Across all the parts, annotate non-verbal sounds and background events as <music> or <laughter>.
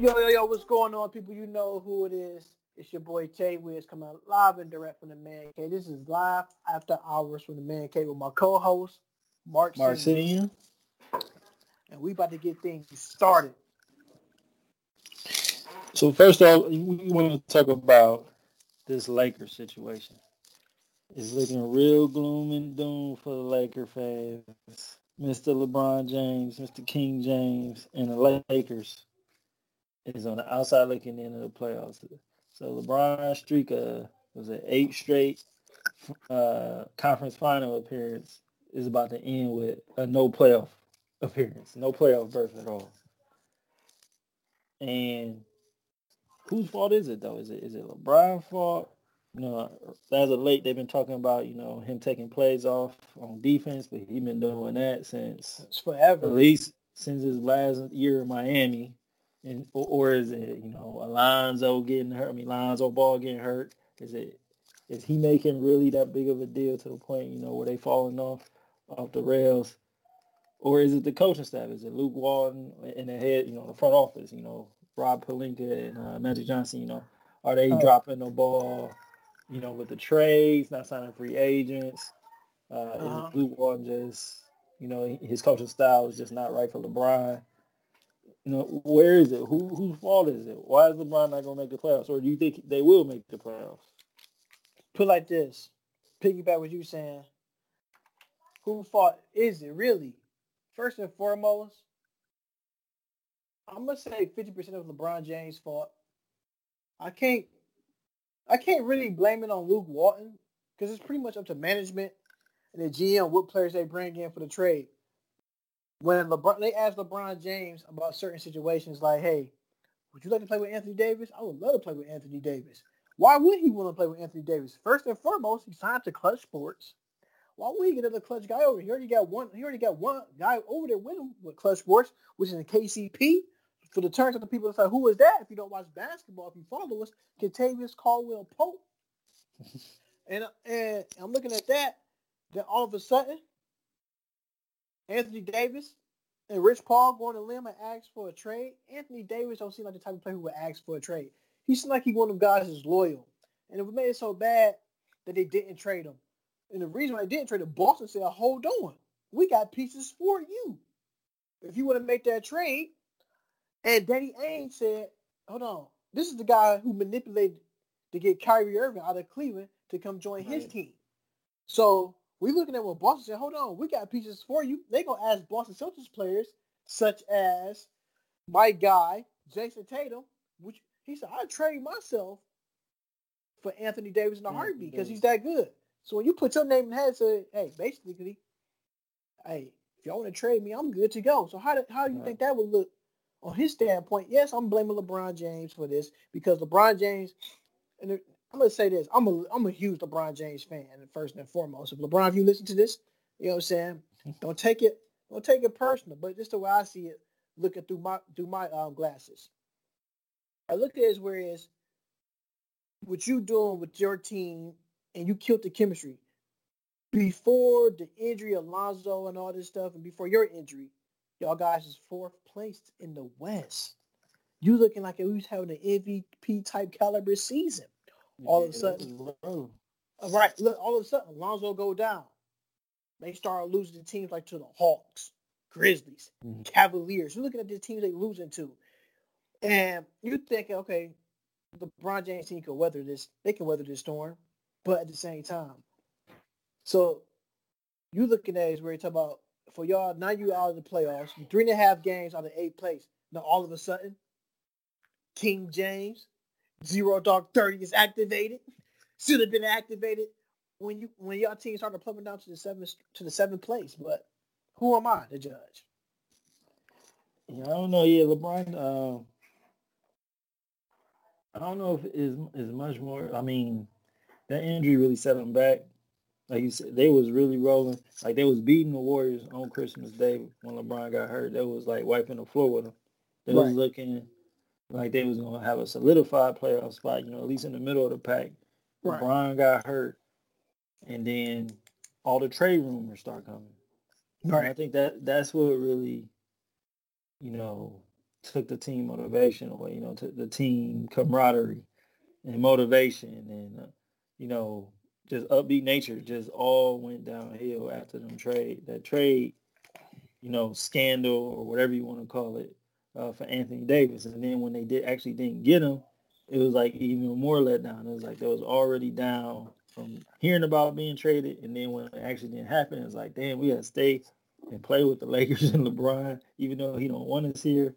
Yo, yo, yo, what's going on, people? You know who it is. It's your boy Tay Wiz coming live and direct from the Man Cave. This is live after hours from the Man Cave with my co-host, Mark Marcinian. And we about to get things started. So first off, we want to talk about this Lakers situation. It's looking real gloom and doom for the Laker fans. Mr. LeBron James, Mr. King James, and the Lakers is on the outside looking into the playoffs. So LeBron streak uh, was an eight straight uh, conference final appearance is about to end with a no playoff appearance, no playoff berth at all. And whose fault is it though? Is it is it LeBron's fault? You know, as of late, they've been talking about you know him taking plays off on defense, but he's been doing that since it's forever. At least since his last year in Miami, and or, or is it you know Alonzo getting hurt? I mean, Alonzo Ball getting hurt. Is it is he making really that big of a deal to the point you know where they falling off off the rails, or is it the coaching staff? Is it Luke Walton in the head? You know, the front office. You know, Rob Pelinka and uh, Magic Johnson. You know, are they oh. dropping the ball? You know, with the trades, not signing free agents. Uh, uh-huh. Luke Walton just, you know, his coaching style is just not right for LeBron you know, where is it? Who whose fault is it? Why is LeBron not gonna make the playoffs? Or do you think they will make the playoffs? Put like this. Piggyback what you saying. Whose fault is it really? First and foremost, I'm gonna say 50% of LeBron James' fault. I can't I can't really blame it on Luke Walton because it's pretty much up to management and the GM what players they bring in for the trade when LeBron they asked LeBron James about certain situations, like, "Hey, would you like to play with Anthony Davis? I would love to play with Anthony Davis. Why would he want to play with Anthony Davis? First and foremost, he signed to Clutch Sports. Why would he get another Clutch guy over? He already got one. He already got one guy over there with him with Clutch Sports, which is in KCP. For the terms of the people that say, who is that? If you don't watch basketball, if you follow us, Kentavious Caldwell Pope. <laughs> and and I'm looking at that. Then all of a sudden, Anthony Davis and Rich Paul going to limb and ask for a trade. Anthony Davis don't seem like the type of player who would ask for a trade. He seems like he one of them guys who's loyal. And it made it so bad that they didn't trade him. And the reason why they didn't trade him, Boston said, hold on. We got pieces for you. If you want to make that trade. And Danny Ainge said, hold on. This is the guy who manipulated to get Kyrie Irving out of Cleveland to come join right. his team. So we looking at what Boston said, hold on, we got pieces for you. They gonna ask Boston Celtics players such as my guy, Jayson Tatum, which he said, i trade myself for Anthony Davis in a heartbeat because he's that good. So when you put your name in the head, say, hey, basically, hey, if y'all want to trade me, I'm good to go. So how do, how do you right. think that would look on his standpoint? Yes, I'm blaming LeBron James for this because LeBron James, and I'm gonna say this. I'm a I'm a huge LeBron James fan, first and foremost. If LeBron, if you listen to this, you know what I'm saying. <laughs> Don't take it don't take it personal, but just the way I see it, looking through my through my um, glasses. I look at it as whereas what you doing with your team and you killed the chemistry before the injury of Lonzo and all this stuff, and before your injury, y'all guys is fourth place in the West. You looking like you was having an MVP type caliber season all of a sudden, right? Look, all of a sudden, Lonzo go down. They start losing the teams like to the Hawks, Grizzlies, mm-hmm. Cavaliers. You're looking at the teams they losing to, and you thinking, okay, the LeBron James team can weather this. They can weather this storm, but at the same time, so you looking at is where you talk about for y'all. Now you out of the playoffs, three and a half games out of eighth place. Now all of a sudden, King James, Zero Dark Thirty is activated. Should have been activated when you when your team started plummeting down to the seventh to the seventh place. But who am I to judge? Yeah, I don't know. Yeah, LeBron. Uh, I don't know if is is much more. I mean, that injury really set him back. Like you said, they was really rolling. Like they was beating the Warriors on Christmas Day when LeBron got hurt. They was like wiping the floor with them. They right. was looking like they was gonna have a solidified playoff spot, you know, at least in the middle of the pack. Right. Brian got hurt, and then all the trade rumors start coming. Right. And I think that that's what really, you know, took the team motivation away. You know, to the team camaraderie and motivation, and uh, you know, just upbeat nature just all went downhill after them trade. That trade, you know, scandal or whatever you want to call it, uh, for Anthony Davis. And then when they did actually didn't get him, it was like even more let down. It was like they was already down from hearing about being traded, and then when it actually didn't happen, it's like, damn, we got to stay and play with the Lakers and LeBron, even though he don't want us here.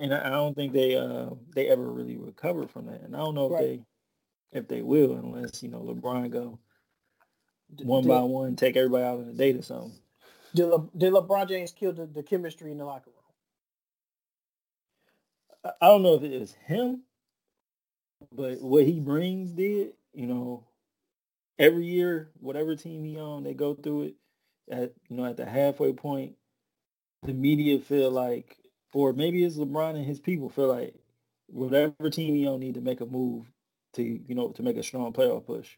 And I, I don't think they uh, they ever really recovered from that. And I don't know if they if they will, unless you know LeBron go one did, by one, take everybody out on a date or something. Did, Le, did LeBron James kill the, the chemistry in the locker room? I don't know if it was him, but what he brings did. You know, every year, whatever team he on, they go through it. At you know, at the halfway point, the media feel like, or maybe it's LeBron and his people feel like, whatever team he on need to make a move to you know to make a strong playoff push.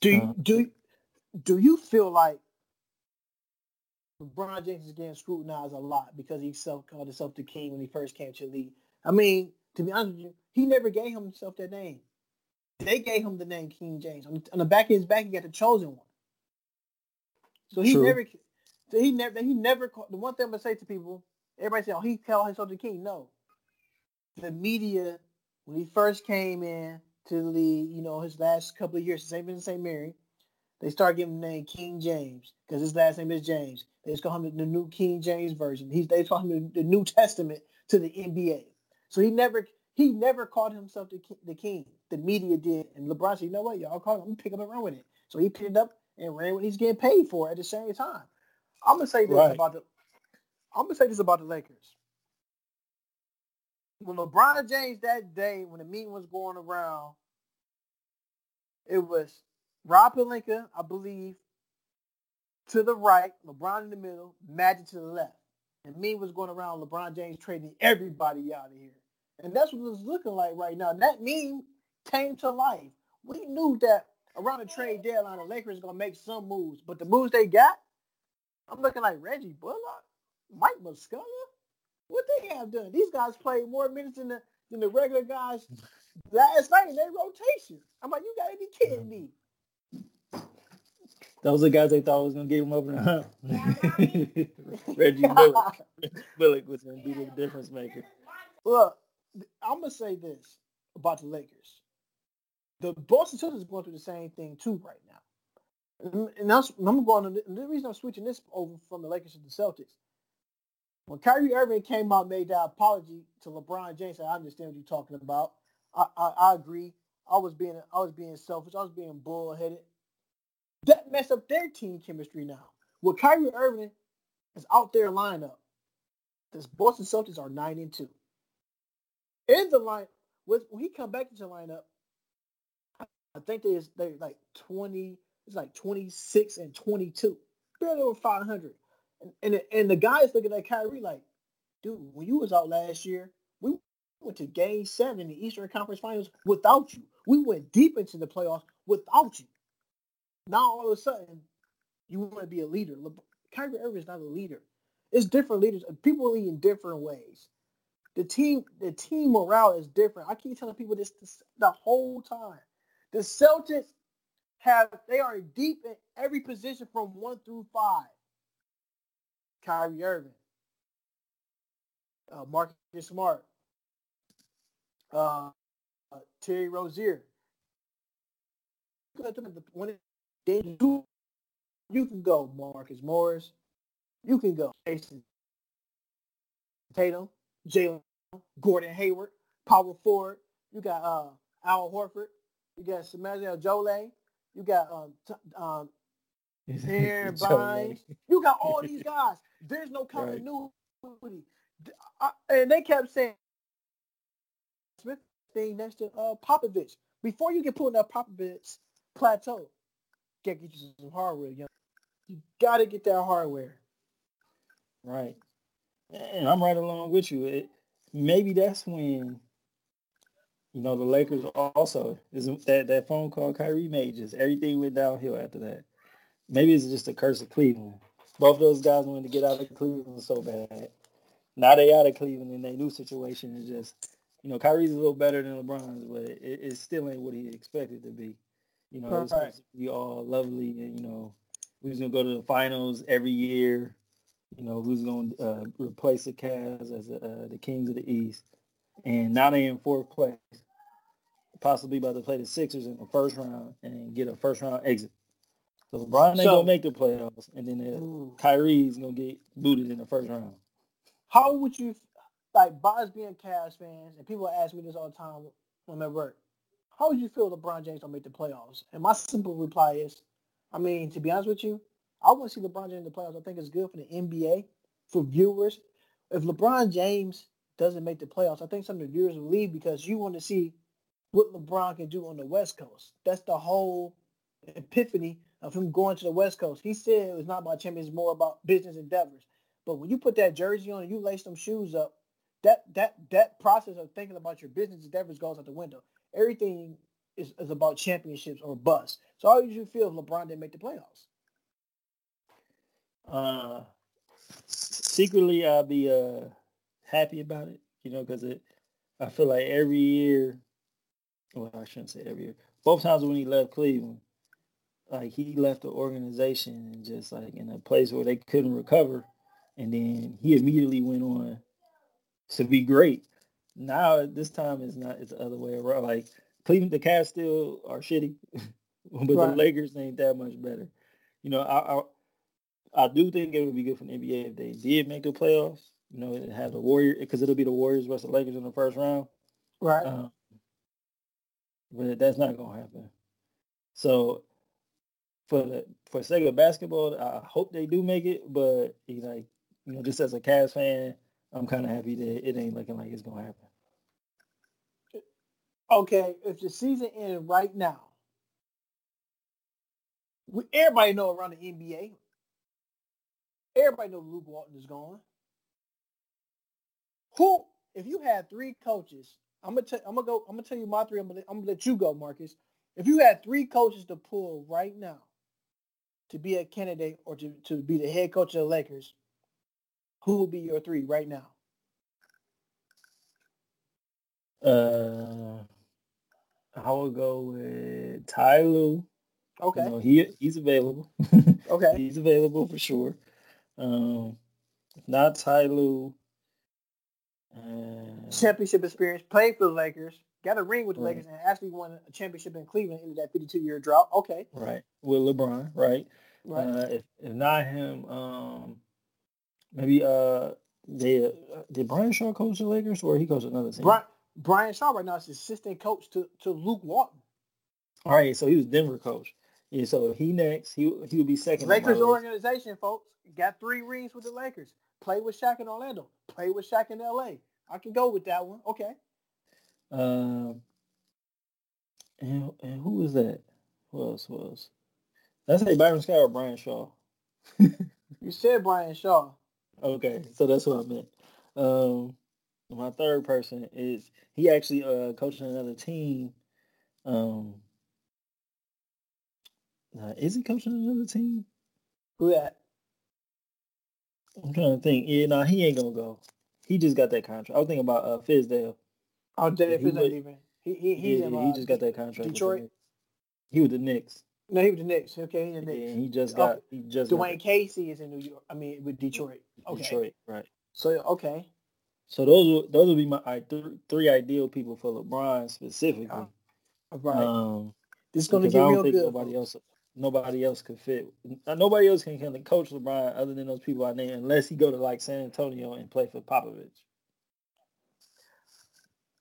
Do you, uh, do do you feel like LeBron James is getting scrutinized a lot because he self called himself the king when he first came to the league? I mean, to be honest with you, he never gave himself that name. They gave him the name King James. On the, on the back of his back, he got the chosen one. So he True. never, so he never, he never. Called, the one thing I'm gonna say to people, everybody say, "Oh, he called himself the king." No, the media when he first came in, to the you know, his last couple of years been in St. Mary, they start giving him the name King James because his last name is James. They just call him the new King James version. He's they call him the, New Testament to the NBA. So he never he never called himself the, the king. The media did, and LeBron said, "You know what? Y'all call him. I'm pick up and run with it." So he picked it up and ran what he's getting paid for at the same time. I'm gonna say this right. about the. I'm gonna say this about the Lakers when LeBron James that day when the meeting was going around, it was Rob Pelinka, I believe, to the right, LeBron in the middle, Magic to the left. And me was going around LeBron James trading everybody out of here. And that's what it's looking like right now. And that meme came to life. We knew that around the trade deadline, the Lakers going to make some moves. But the moves they got, I'm looking like Reggie Bullock, Mike Muscala, what they have done? These guys played more minutes than the than the regular guys last night in their rotation. I'm like, you gotta be kidding me. Those are the guys they thought was gonna give him over the hump. <laughs> <laughs> Reggie Bullock. Bullock was gonna be the difference maker. Look, I'm gonna say this about the Lakers. The Boston Celtics going through the same thing too right now. And I'm going to, the reason I'm switching this over from the Lakers to the Celtics when Kyrie Irving came out made that apology to LeBron James, I understand what you're talking about. I, I, I agree. I was being I was being selfish. I was being bullheaded. That messed up their team chemistry now. With Kyrie Irving is out there in lineup, the Boston Celtics are nine and two. In the line, when he come back into the lineup, I think they they like twenty. It's like twenty six and twenty two, barely over five hundred. And, and, the guys looking at Kyrie like, dude, when you was out last year, we went to game seven in the Eastern Conference Finals without you. We went deep into the playoffs without you. Now all of a sudden, you want to be a leader. Le- Kyrie Irving is not a leader. It's different leaders. People lead in different ways. The team, the team morale is different. I keep telling people this, this the whole time. The Celtics have they are deep in every position from one through five. Kyrie Irving, uh, Marcus Smart, uh, uh, Terry Rozier. You can go Marcus Morris. You can go Jayson Tatum, Jaylen, Gordon Hayward, Power Forward. You got uh, Al Horford. You got Samuel Jole. You got um, t- um, <laughs> Aron Baynes. You got all these <laughs> guys. There's no continuity. Right. and they kept saying Smith thing next to uh, Popovich. Before you get put in that Popovich plateau, get get you some hardware, young. You gotta get that hardware. Right. And I'm right along with you. It, maybe that's when you know the Lakers also is that that phone call Kyrie made. Just everything went downhill after that. Maybe it's just a curse of Cleveland both those guys wanted to get out of Cleveland so bad. now they out of Cleveland in their new situation. Is just you know Kyrie's a little better than LeBron's, but it, it still ain't what he expected to be. You know, it's supposed to be all lovely and you know we was gonna go to the finals every year. You know, who's gonna uh, replace the Cavs as uh, the kings of the East, and now they're in fourth place, possibly about to play the Sixers in the first round and get a first round exit. So LeBron ain't so, gonna make the playoffs, and then uh, Kyrie's gonna get booted in the first round. How would you like Bob's being Cavs fans, and people ask me this all the time when I'm at work. How would you feel LeBron James don't make the playoffs? And my simple reply is, I mean, to be honest with you, I want to see LeBron James in the playoffs. I think it's good for the NBA, for viewers. If LeBron James doesn't make the playoffs, I think some of the viewers will leave because you want to see what LeBron can do on the West Coast. That's the whole epiphany of him going to the West Coast. He said it was not about champions, more about business endeavors. But when you put that jersey on and you lace them shoes up, that that that process of thinking about your business endeavors goes out the window. Everything is, is about championships or bust. So how did you feel if LeBron didn't make the playoffs? Uh, secretly, I'll be uh happy about it, you know, because it. I feel like every year, well, I shouldn't say every year. Both times when he left Cleveland, like he left the organization and just like in a place where they couldn't recover, and then he immediately went on to be great. Now this time it's not. It's the other way around. Like Cleveland, the Cavs still are shitty, <laughs> but right. the Lakers ain't that much better. You know, I I, I, do think it would be good for the NBA if they did make the playoffs. You know, it have the Warrior because it'll be the Warriors versus the Lakers in the first round. Right. Um, but that's not gonna happen. So for the for sake of basketball, I hope they do make it. But you know, like, you know, just as a Cavs fan, I'm kind of happy that it ain't looking like it's gonna happen. Okay, if the season ended right now, we, everybody know around the NBA. Everybody know Luke Walton is gone. Who, if you had three coaches, I'm gonna tell, I'm gonna go, I'm gonna tell you my three. I'm gonna, I'm gonna let you go, Marcus. If you had three coaches to pull right now to be a candidate or to, to be the head coach of the Lakers, who would be your three right now? Uh, I would go with Ty Lue. Okay. You know, he he's available. <laughs> okay. He's available for sure. Um, not Ty Lue. Uh, championship experience. Played for the Lakers. Got a ring with the right. Lakers and actually won a championship in Cleveland in that 52 year drought. Okay. Right. With LeBron. Right. Right. Uh, if, if not him, um, maybe uh, they uh, did Brian Shaw coach the Lakers or he coached another team? Brian, Brian Shaw right now is assistant coach to, to Luke Walton. All right, so he was Denver coach. Yeah, so he next. He he would be second. Lakers organization, folks, got three rings with the Lakers. Play with Shaq in Orlando. Play with Shaq in L.A. I can go with that one. Okay. Um. And, and who was that? Who else was? That's say Byron Scott or Brian Shaw. you said Brian Shaw. Okay, so that's what I meant. Um, my third person is he actually uh coaching another team. Um, uh, is he coaching another team? Who at? I'm trying to think. Yeah, no, nah, he ain't gonna go. He just got that contract. I was thinking about uh Fizdale. Oh, Dave yeah, Fizdale even. He he he's yeah, in, uh, he just got that contract. Detroit. He was the Knicks. No, he was the Knicks. Okay, he's the Knicks. Yeah, he just got. Oh, he just. Dwane Casey is in New York. I mean, with Detroit. Okay. Detroit, right? So okay. So those those would be my th- three ideal people for LeBron specifically. Uh, right. Um, this is going to give get real good. Nobody else, nobody else could fit. Nobody else can, uh, can coach LeBron other than those people I named, unless he go to like San Antonio and play for Popovich.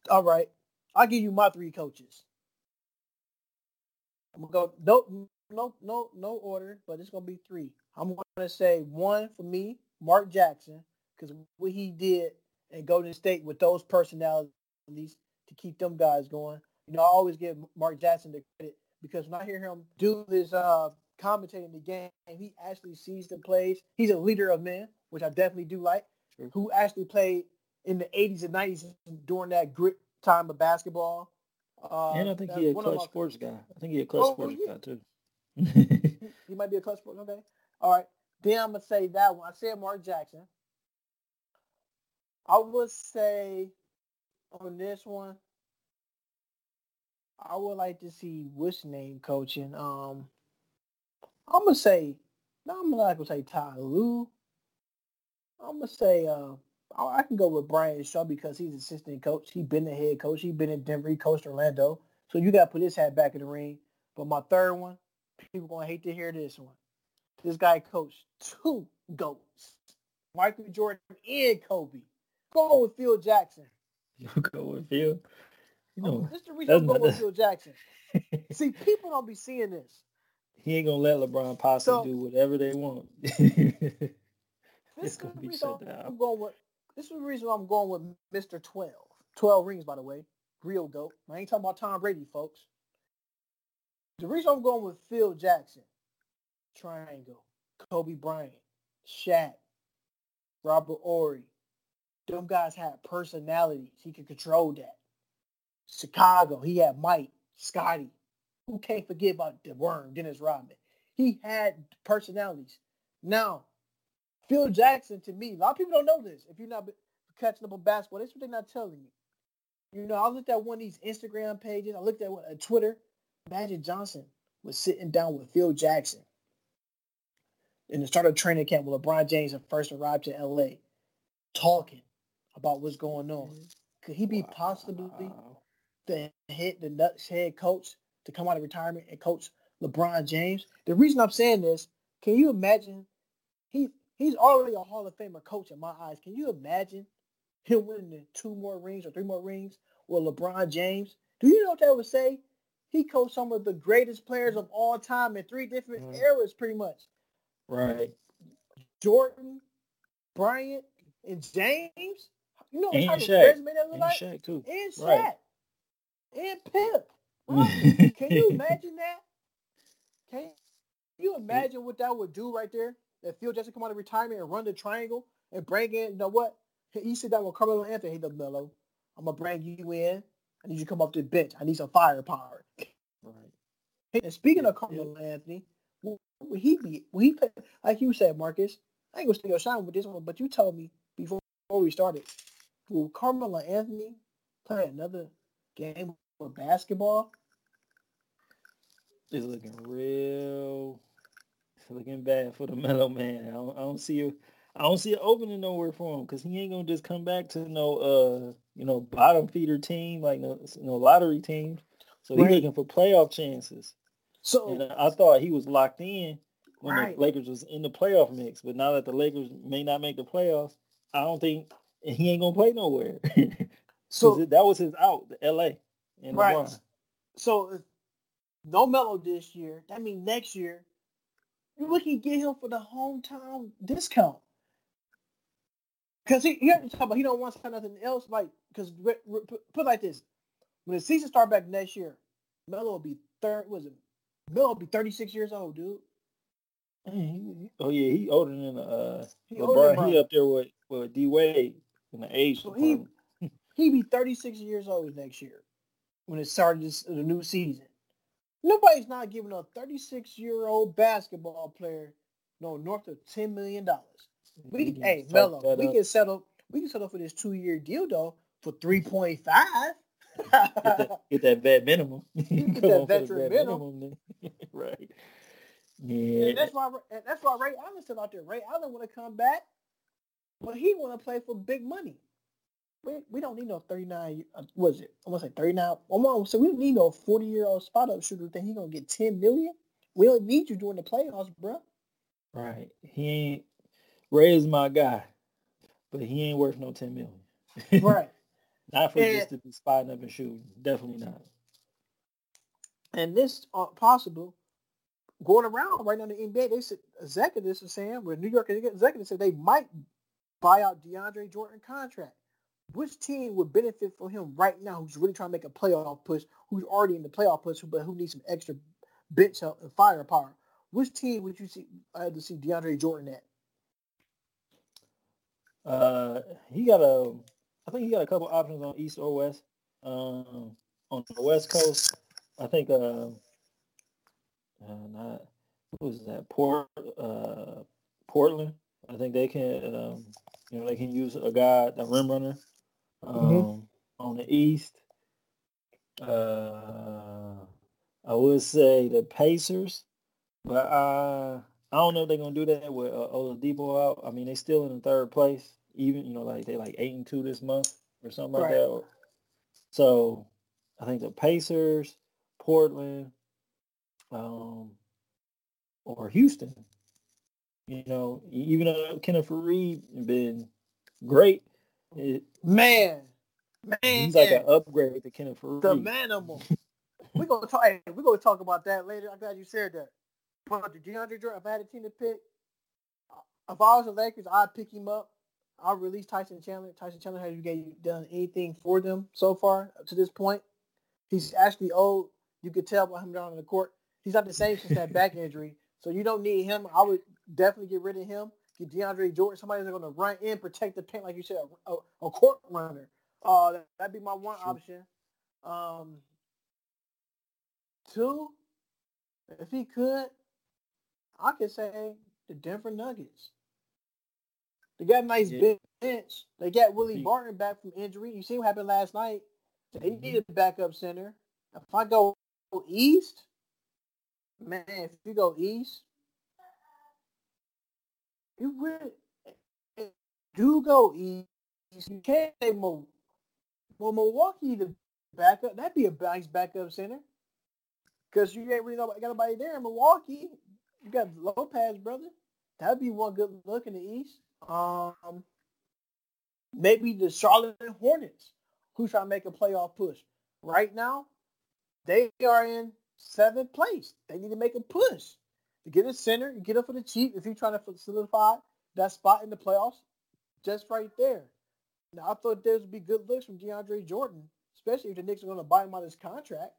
All right, I'll give you my three coaches. I'm gonna go no no no no order, but it's gonna be three. I'm gonna say one for me, Mark Jackson, because what he did and Golden State with those personalities to keep them guys going. You know, I always give Mark Jackson the credit because when I hear him do his uh, commentating the game, he actually sees the plays. He's a leader of men, which I definitely do like, sure. who actually played in the 80s and 90s during that grit time of basketball. Uh, and I think he's a clutch sports guy. I think he's a clutch oh, sports yeah. guy too. he might be a clutch sports. Okay. All right. Then I'm gonna say that one. I said Mark Jackson. I would say on this one, I would like to see what's name coaching. Um, I'm gonna say, no, I'm not gonna say Ty Lue. I'm gonna say, uh, I can go with Brian Shaw because he's assistant coach. He's been the head coach. He's been in Denver. He coached Orlando. So you got to put his hat back in the ring. But my third one, people gonna hate to hear this one. This guy coached two goats, Michael Jordan and Kobe. Go with Phil Jackson. You <laughs> go with Phil. You know, this is reason I'm going with Phil Jackson. <laughs> See, people don't be seeing this. He ain't gonna let LeBron possibly so, do whatever they want. <laughs> this is the reason I'm going with. This is the reason I'm going with Mr. 12. 12 rings, by the way. Real GOAT. I ain't talking about Tom Brady, folks. The reason I'm going with Phil Jackson, Triangle, Kobe Bryant, Shaq, Robert Horry, them guys had personalities. He could control that. Chicago, he had Mike, Scottie. Who can't forget about the worm, Dennis Rodman? He had personalities. Now, Phil Jackson, to me, a lot of people don't know this. If you're not catching up on basketball, that's what they're not telling you. You know, I looked at one of these Instagram pages. I looked at what, uh, Twitter. Magic Johnson was sitting down with Phil Jackson in the start of training camp when LeBron James had first arrived to LA, talking about what's going on. Mm-hmm. Could he be wow. possibly the head, the nuts head coach to come out of retirement and coach LeBron James? The reason I'm saying this, can you imagine? He he's already a Hall of Famer coach in my eyes. Can you imagine him winning two more rings or three more rings with LeBron James? Do you know what that would say? He coached some of the greatest players of all time in three different mm-hmm. eras, pretty much. Right. Jordan, Bryant, and James. You know what type of resume that look like? Shaq too. And Shaq. Right. And Pip. <laughs> Right? Can you imagine that? Can you imagine what that would do right there? That Phil Jackson come out of retirement and run the triangle and bring in, you know what? He said that with Carmelo Anthony. Hey, the Melo, I'm gonna bring you in. I need you to come off the bench. I need some firepower. Right. And speaking of Carmelo. Anthony, will he be? Will he play, like you said, Marcus? I ain't gonna steal your shine with this one, but you told me before, before we started, will Carmelo Anthony play another game of basketball? It's looking real. It's looking bad for the <laughs> mellow man. I don't, I don't see you. I don't see it opening nowhere for him because he ain't gonna just come back to no uh you know bottom feeder team like no no lottery team. So right. he's looking for playoff chances. So and I thought he was locked in when right. the Lakers was in the playoff mix, but now that the Lakers may not make the playoffs, I don't think he ain't gonna play nowhere. <laughs> so that was his out, the L.A. and right. So no Melo this year. That means next year we can get him for the hometown discount. Because he, he, about, he don't want to sign nothing else. Like, because put like this, when the season start back next year, Melo will be third. Was it? Melo will be thirty six years old, dude. oh yeah, he older than uh he LeBron. He up there with with D Wade in the age. So he he be thirty six years old next year when it started this, the new season. Nobody's not giving a thirty six year old basketball player no north of ten million dollars. We hey Melo, we can settle we can settle for this two year deal though for three point five. get, that, <laughs> get that vet minimum. get that <laughs> veteran minimum. minimum <laughs> right. Yeah. And that's why that's why Ray Allen still out there. Ray Allen want to come back, but he want to play for big money. We, we don't need no 39, uh, was it? I want to say 39. Almost, so we don't need no 40 year old spot up shooter think he going to get 10 million. We don't need you during the playoffs, bro. Right. He ain't, Ray is my guy, but he ain't worth no 10 million. <laughs> right. not for and, just to be spotting up and shooting. Definitely not. And this uh, possible going around right now in the NBA, they said executives are saying, with New York executives said they might buy out DeAndre Jordan contract. Which team would benefit from him right now who's really trying to make a playoff push, who's already in the playoff push, but who needs some extra bench help and firepower? Which team would you see uh, to see DeAndre Jordan at? Uh, he got a, I think he got a couple options on East or West. Um, on the West Coast, I think uh, uh not was that Port uh Portland. I think they can um, You know, they can use a guy, a rim runner, um, mm-hmm. on the East. Uh, I would say the Pacers, but uh, I don't know if they're gonna do that with uh, Oladipo out. I mean, they still in the third place, even you know, like they like eight and two this month or something right. like that. So I think the Pacers, Portland, um, or Houston. You know, even though Kenneth Faried been great, it, man, man, he's like an upgrade to Kenneth Faried. The manimal. we're gonna talk. We're gonna talk about that later. I'm glad you said that. But the DeAndre Jordan, if I had a team to pick, if I was the Lakers, I'd pick him up. I'll release Tyson Chandler. Tyson Chandler has you done anything for them so far up to this point. He's actually old. You could tell by him down on the court. He's not the same since that back <laughs> injury. So you don't need him. I would definitely get rid of him. Get DeAndre Jordan, somebody that's going to run in, protect the paint, like you said, a, a, a court runner. Uh, that'd be my one sure. option. Um, two, if he could, I could say the Denver Nuggets. They got a nice yeah. bench. They got Willie Barton back from injury. You see what happened last night. They mm-hmm. need a backup center. If I go east, man, if you go east, you really do go east. You can't say well, Milwaukee the backup. That'd be a nice backup center. Because you ain't really got nobody there in Milwaukee. You got Lopez, brother. That'd be one good look in the East. Um, maybe the Charlotte Hornets, who's trying to make a playoff push. Right now, they are in seventh place. They need to make a push get a center, get up for the cheap if you're trying to solidify that spot in the playoffs. Just right there. Now, I thought there would be good looks from DeAndre Jordan, especially if the Knicks are going to buy him out his contract.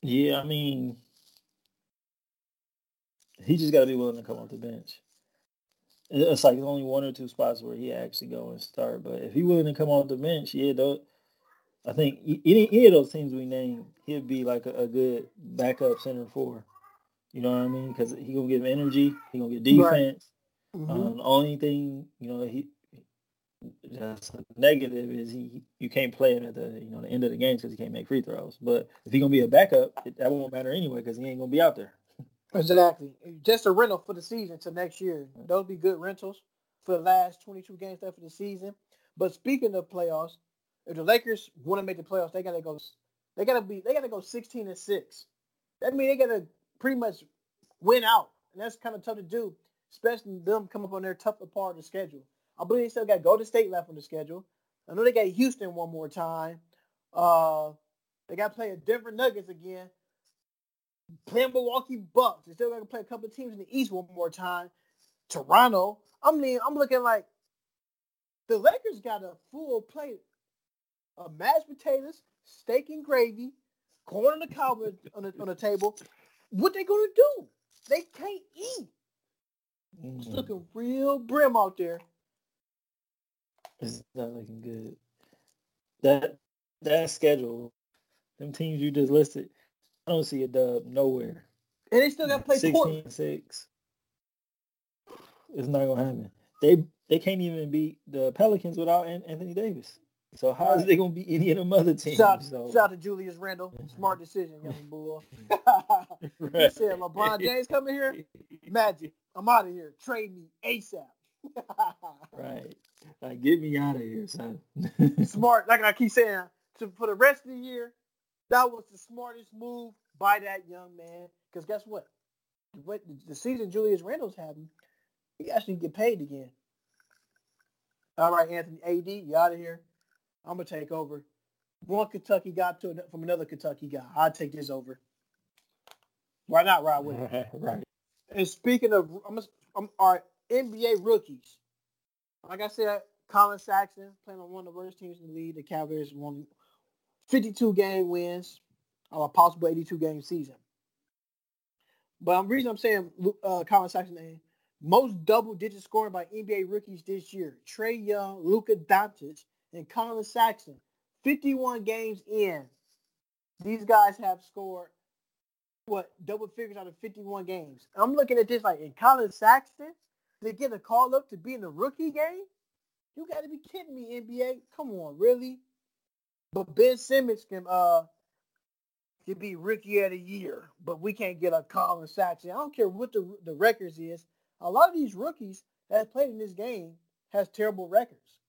Yeah, I mean, he just got to be willing to come off the bench. It's like only one or two spots where he actually go and start. But if he's willing to come off the bench, yeah, I think any, any of those teams we name, he'd be like a, a good backup center for. You know what I mean? Because he gonna give energy, he gonna get defense. Right. Mm-hmm. Um, the only thing you know he that's negative is he you can't play him at the you know the end of the game because he can't make free throws. But if he gonna be a backup, it, that won't matter anyway because he ain't gonna be out there. <laughs> Exactly. Just a rental for the season to next year. Those be good rentals for the last 22 games left of the season. But speaking of playoffs, if the Lakers want to make the playoffs, they gotta go. They gotta be. They gotta go 16 and six. That means they gotta pretty much win out, and that's kind of tough to do, especially them come up on their tougher part of the schedule. I believe they still got Golden State left on the schedule. I know they got Houston one more time. Uh, they got to play a Denver Nuggets again playing Milwaukee Bucks. They still got to play a couple of teams in the East one more time. Toronto. I mean, I'm looking like the Lakers got a full plate of mashed potatoes, steak and gravy, corn on the cob on the, on the table. What they gonna do? They can't eat. Mm-hmm. It's looking real brim out there. It's not looking good. That that schedule, them teams you just listed, I don't see a dub nowhere. And they still got to play 16 6. It's not gonna happen. They they can't even beat the Pelicans without Anthony Davis. So how right. is they gonna be any of them other teams? Shout, so. shout out to Julius Randle. Smart decision, young <laughs> boy. right. <laughs> He said LeBron James coming here. Magic. I'm out of here. Trade me ASAP. <laughs> right. Like get me out of here, son. Smart. Like I keep saying, to, for the rest of the year, that was the smartest move by that young man. Because guess what? What the season Julius Randle's having, he actually get paid again. All right, Anthony AD, you out of here. I'm gonna take over. One Kentucky guy to from another Kentucky guy. I'll take this over. Why not ride with it? <laughs> right. And speaking of, I'm, I'm our NBA rookies. Like I said, Collin Sexton playing on one of the worst teams in the league. The Cavaliers won 52 game wins of a possible 82 game season. But the reason I'm saying uh, Collin Sexton name, most double digit scoring by NBA rookies this year. Trae Young, Luka Doncic, and Collin Sexton. 51 games in. These guys have scored what double figures out of 51 games. I'm looking at this like in Collin Sexton to get a call up to be in the rookie game? You got to be kidding me, NBA. Come on, really? But Ben Simmons can uh can be rookie of the year, but we can't get a Collin Sexton. I don't care what the the records is. A lot of these rookies that played in this game has terrible records.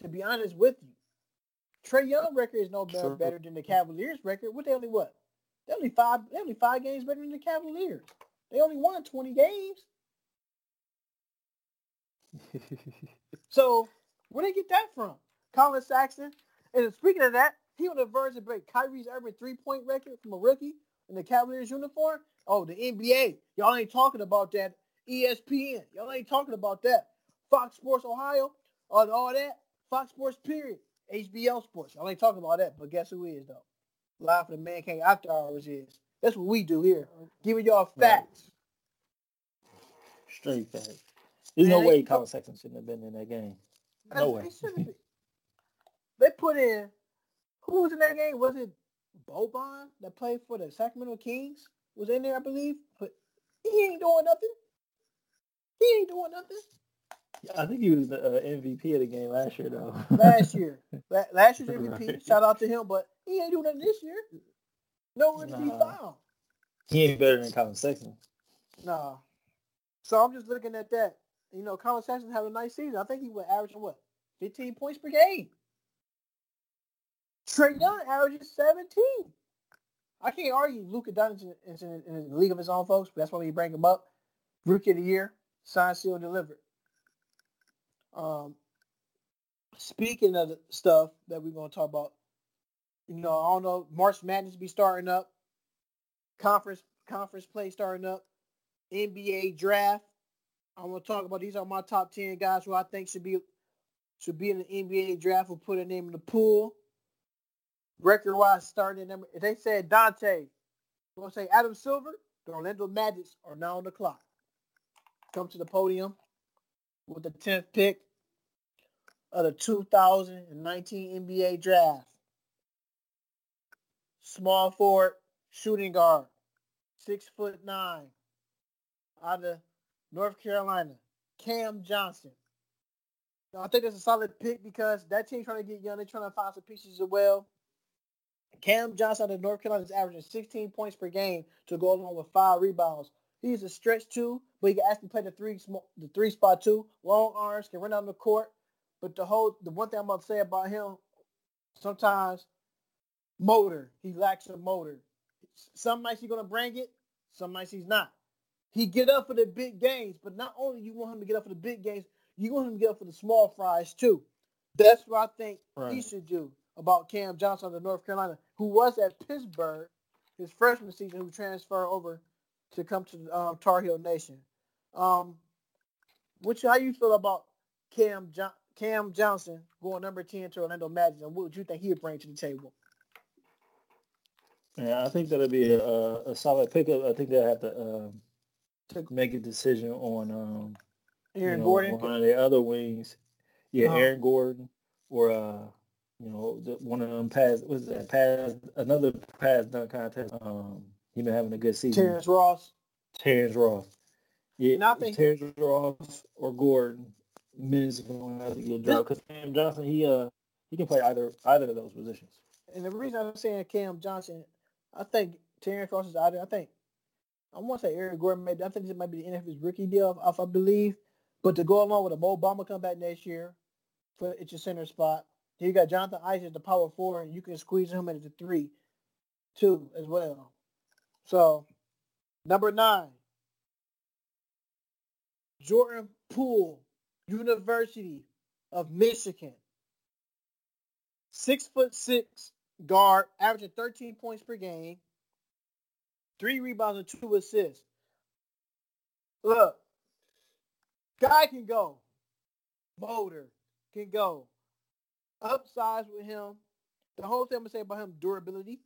To be honest with you, Trae Young record is no better, better than the Cavaliers record. What they only what? They only five. They only five games better than the Cavaliers. They only won twenty games. <laughs> so where did they get that from? Collin Sexton. And speaking of that, he on the verge of break Kyrie's Irving three-point record from a rookie in the Cavaliers uniform. Oh, the NBA. Y'all ain't talking about that. ESPN. Y'all ain't talking about that. Fox Sports Ohio. All, all that. Fox Sports period. HBO Sports. Y'all ain't talking about that. But guess who is though? Live for the Man King After Hours is. That's what we do here. Giving y'all facts. Right. Straight facts. There's Man, no way Collin Sexton shouldn't have been in that game. No way. <laughs> They put in who was in that game? Was it Boban that played for the Sacramento Kings? Was in there, I believe. But he ain't doing nothing. He ain't doing nothing. I think he was the uh, MVP of the game last year, though. last year, <laughs> last year's MVP. Right. Shout out to him, but he ain't doing nothing this year. Nowhere nah. to be found. He ain't better than Collin Sexton. Nah. So I'm just looking at that. You know, Collin Sexton had a nice season. I think he was averaging what, 15 points per game. Trae Young averages 17. I can't argue Luka Doncic is in, the league of his own, folks. But that's why we bring him up. Rookie of the year, signed, sealed, delivered. Um, speaking of the stuff that we're going to talk about, you know, I don't know, March Madness be starting up, conference conference play starting up, NBA draft. I want to talk about these are my top ten guys who I think should be should be in the NBA draft. We'll put a name in the pool record wise starting number. If they said Dante, we're gonna say Adam Silver, the Orlando Magic are now on the clock. Come to the podium with the tenth pick of the 2019 NBA draft. Small forward, shooting guard, six foot nine, out of North Carolina, Cam Johnson. Now, I think that's a solid pick because that team's trying to get young. They're trying to find some pieces as well. Cam Johnson out of North Carolina is averaging 16 points per game to go along with five rebounds. He's a stretch two, but he can actually play the three the three spot two. Long arms can run down the court. But the whole the one thing I'm gonna say about him, sometimes motor. He lacks a motor. Some nights he's gonna bring it, some nights he's not. He get up for the big games, but not only you want him to get up for the big games, you want him to get up for the small fries too. That's what I think right. he should do about Cam Johnson of North Carolina, who was at Pittsburgh his freshman season, who transferred over to come to um, Tar Heel Nation. Um, which how you feel about Cam jo- Cam Johnson going number ten to Orlando Magic, and what would you think he would bring to the table? Yeah, I think that'll be a, a solid pickup. I think they'll have to, um, to make a decision on um, Aaron you know, Gordon, one of the other wings. Yeah, uh-huh. Aaron Gordon or uh, you know, the, one of them pass was that pass another pass dunk contest. Um, he been having a good season. Terrence Ross. Terrence Ross. Yeah, Nothing. Terrence Ross or Gordon. Minutes going to have to get dropped because Cam Johnson he uh he can play either either of those positions. And the reason I'm saying Cam Johnson, I think Terrence Ross is out there. I think I want to say Eric Gordon maybe. I think this might be the end of his rookie deal, if I believe. But to go along with a Mo Bamba come back next year for it's your center spot. You got Jonathan Isaac, the power four, and you can squeeze him into the three, two as well. So, number nine, Jordan Poole, University of Michigan. Six foot six guard, averaging 13 points per game, three rebounds and two assists. Look, guy can go. Motor can go upsize with him. The whole thing I'm gonna say about him durability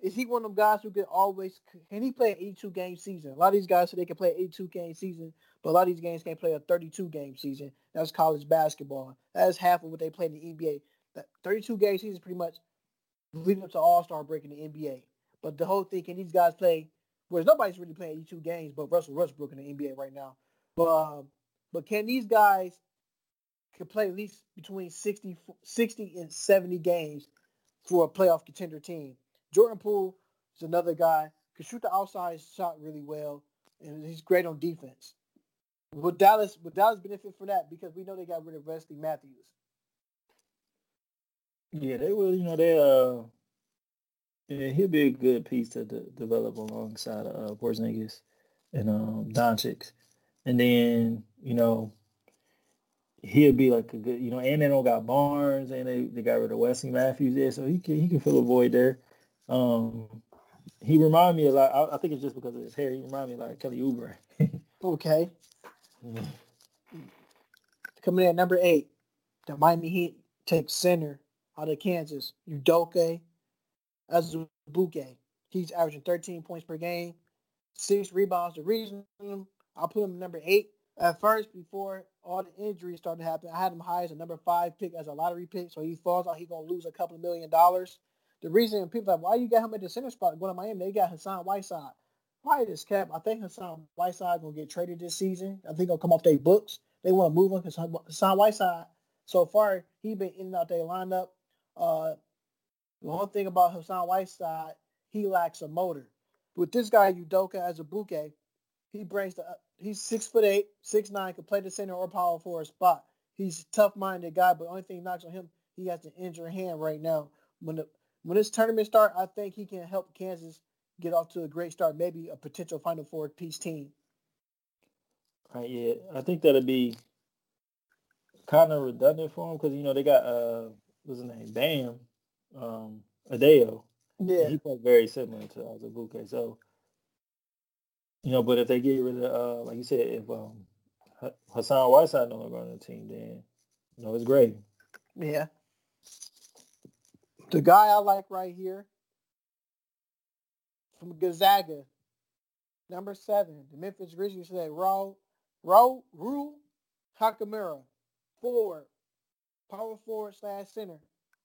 is he one of them guys who can always can he play an 82 game season? A lot of these guys say they can play an 82 game season, but a lot of these games can't play a 32 game season. That's college basketball. That's half of what they play in the NBA. That 32 game season is pretty much leading up to All Star break in the NBA. But the whole thing, can these guys play? Whereas nobody's really playing 82 games, but Russell Westbrook in the NBA right now. But uh, but can these guys can play at least between 60, 60 and 70 games for a playoff contender team? Jordan Poole is another guy, can shoot the outside shot really well, and he's great on defense. Would Dallas would Dallas benefit from that because we know they got rid of Wesley Matthews? Yeah, they will. You know, they uh, yeah, he'll be a good piece to de- develop alongside uh Porzingis and um Doncic, and then you know he'll be like a good, you know, and they don't got Barnes and they, they got rid of Wesley Matthews there, so he can he can fill a void there. Um, he remind me a lot. I, I think it's just because of his hair. He remind me like Kelly Oubre. <laughs> okay. Coming in at number eight, the Miami Heat take center out of Kansas, Udoka Azubuike. He's averaging 13 points per game, six rebounds. The reason I put him number eight at first before all the injuries started to happen, I had him high as a number five pick as a lottery pick. So he falls out, he's gonna lose a couple of million dollars. The reason people like, why you got him at the center spot going to Miami? They got Hassan Whiteside. Why this cap? I think Hassan Whiteside gonna get traded this season. I think he'll come off their books. They want to move him because Hassan Whiteside so far he been in and out their lineup. Uh, the only thing about Hassan Whiteside, he lacks a motor. With this guy Udoka Azubuike, he brings the he's six foot eight, six nine, can play the center or power forward spot. He's a tough minded guy, but the only thing knocks on him, he has an injured hand right now. When the when this tournament start, I think he can help Kansas get off to a great start, maybe a potential Final Four piece team. Right, yeah, I think that'd be kind of redundant for him because you know they got uh, what's his name, Bam, um, Adebayo. Yeah, he played very similar to Azubuike. So, you know, but if they get rid of, uh, like you said, if um, Hassan Whiteside no longer on the team, then you know it's great. Yeah. The guy I like right here from Gonzaga, number seven, the Memphis Grizzlies said Ro, Ro, Ru Hachimura, forward, power forward slash center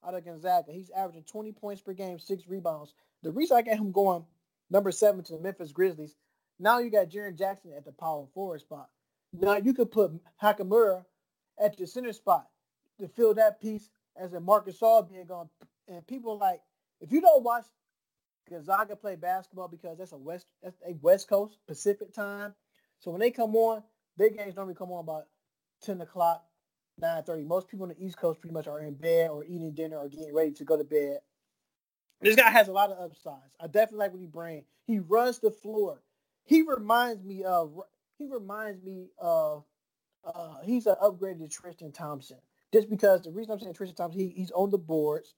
out of Gonzaga. He's averaging 20 points per game, six rebounds. The reason I got him going number seven to the Memphis Grizzlies, now you got Jaren Jackson at the power forward spot. Now you could put Hachimura at the center spot to fill that piece as a Marc Gasol being gone and people like if you don't watch Gonzaga play basketball because that's a west that's a West Coast Pacific time. So when they come on, their games normally come on about ten o'clock, nine thirty. Most people on the East Coast pretty much are in bed or eating dinner or getting ready to go to bed. This guy has a lot of upsides. I definitely like what he brings. He runs the floor. He reminds me of he reminds me of uh, he's an upgraded Tristan Thompson. Just because the reason I'm saying Tristan Thompson, he, he's on the boards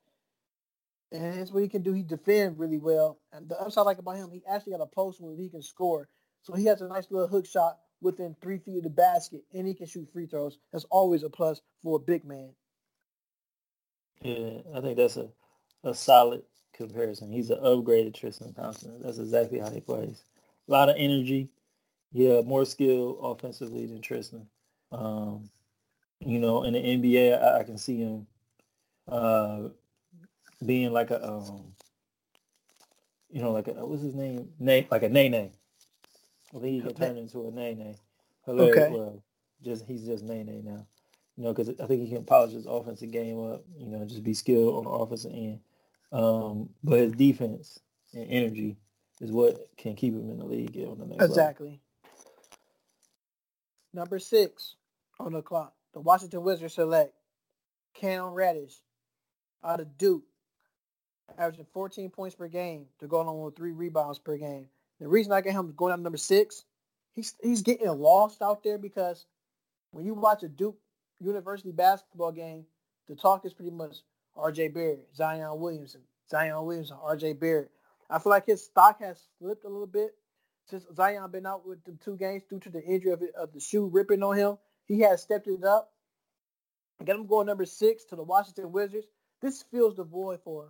and that's what he can do. He defend really well. And the upside I like about him, he actually got a post where he can score. So he has a nice little hook shot within three feet of the basket, and he can shoot free throws. That's always a plus for a big man. Yeah, I think that's a, a solid comparison. He's an upgraded Tristan Thompson. That's exactly how he plays. A lot of energy. Yeah, more skill offensively than Tristan. Um, you know, in the NBA, I, I can see him uh, being like a um, you know, like a what's his name? Name like a Nene. I think he can turn into a Nene. Hilarious. Okay. Well, just he's just Nene now. You know, because I think he can polish his offensive game up. You know, just be skilled on the offensive end. Um, but his defense and energy is what can keep him in the league on the next Exactly. Level. Number six on the clock. The Washington Wizards select Cam Reddish out of Duke averaging 14 points per game to go along with three rebounds per game. The reason I get him going down number six, he's he's getting lost out there because when you watch a Duke University basketball game, the talk is pretty much R.J. Barrett, Zion Williamson, Zion Williamson, R.J. Barrett. I feel like his stock has slipped a little bit since Zion been out with the two games due to the injury of, of the shoe ripping on him. He has stepped it up. I got him going number six to the Washington Wizards. This fills the void for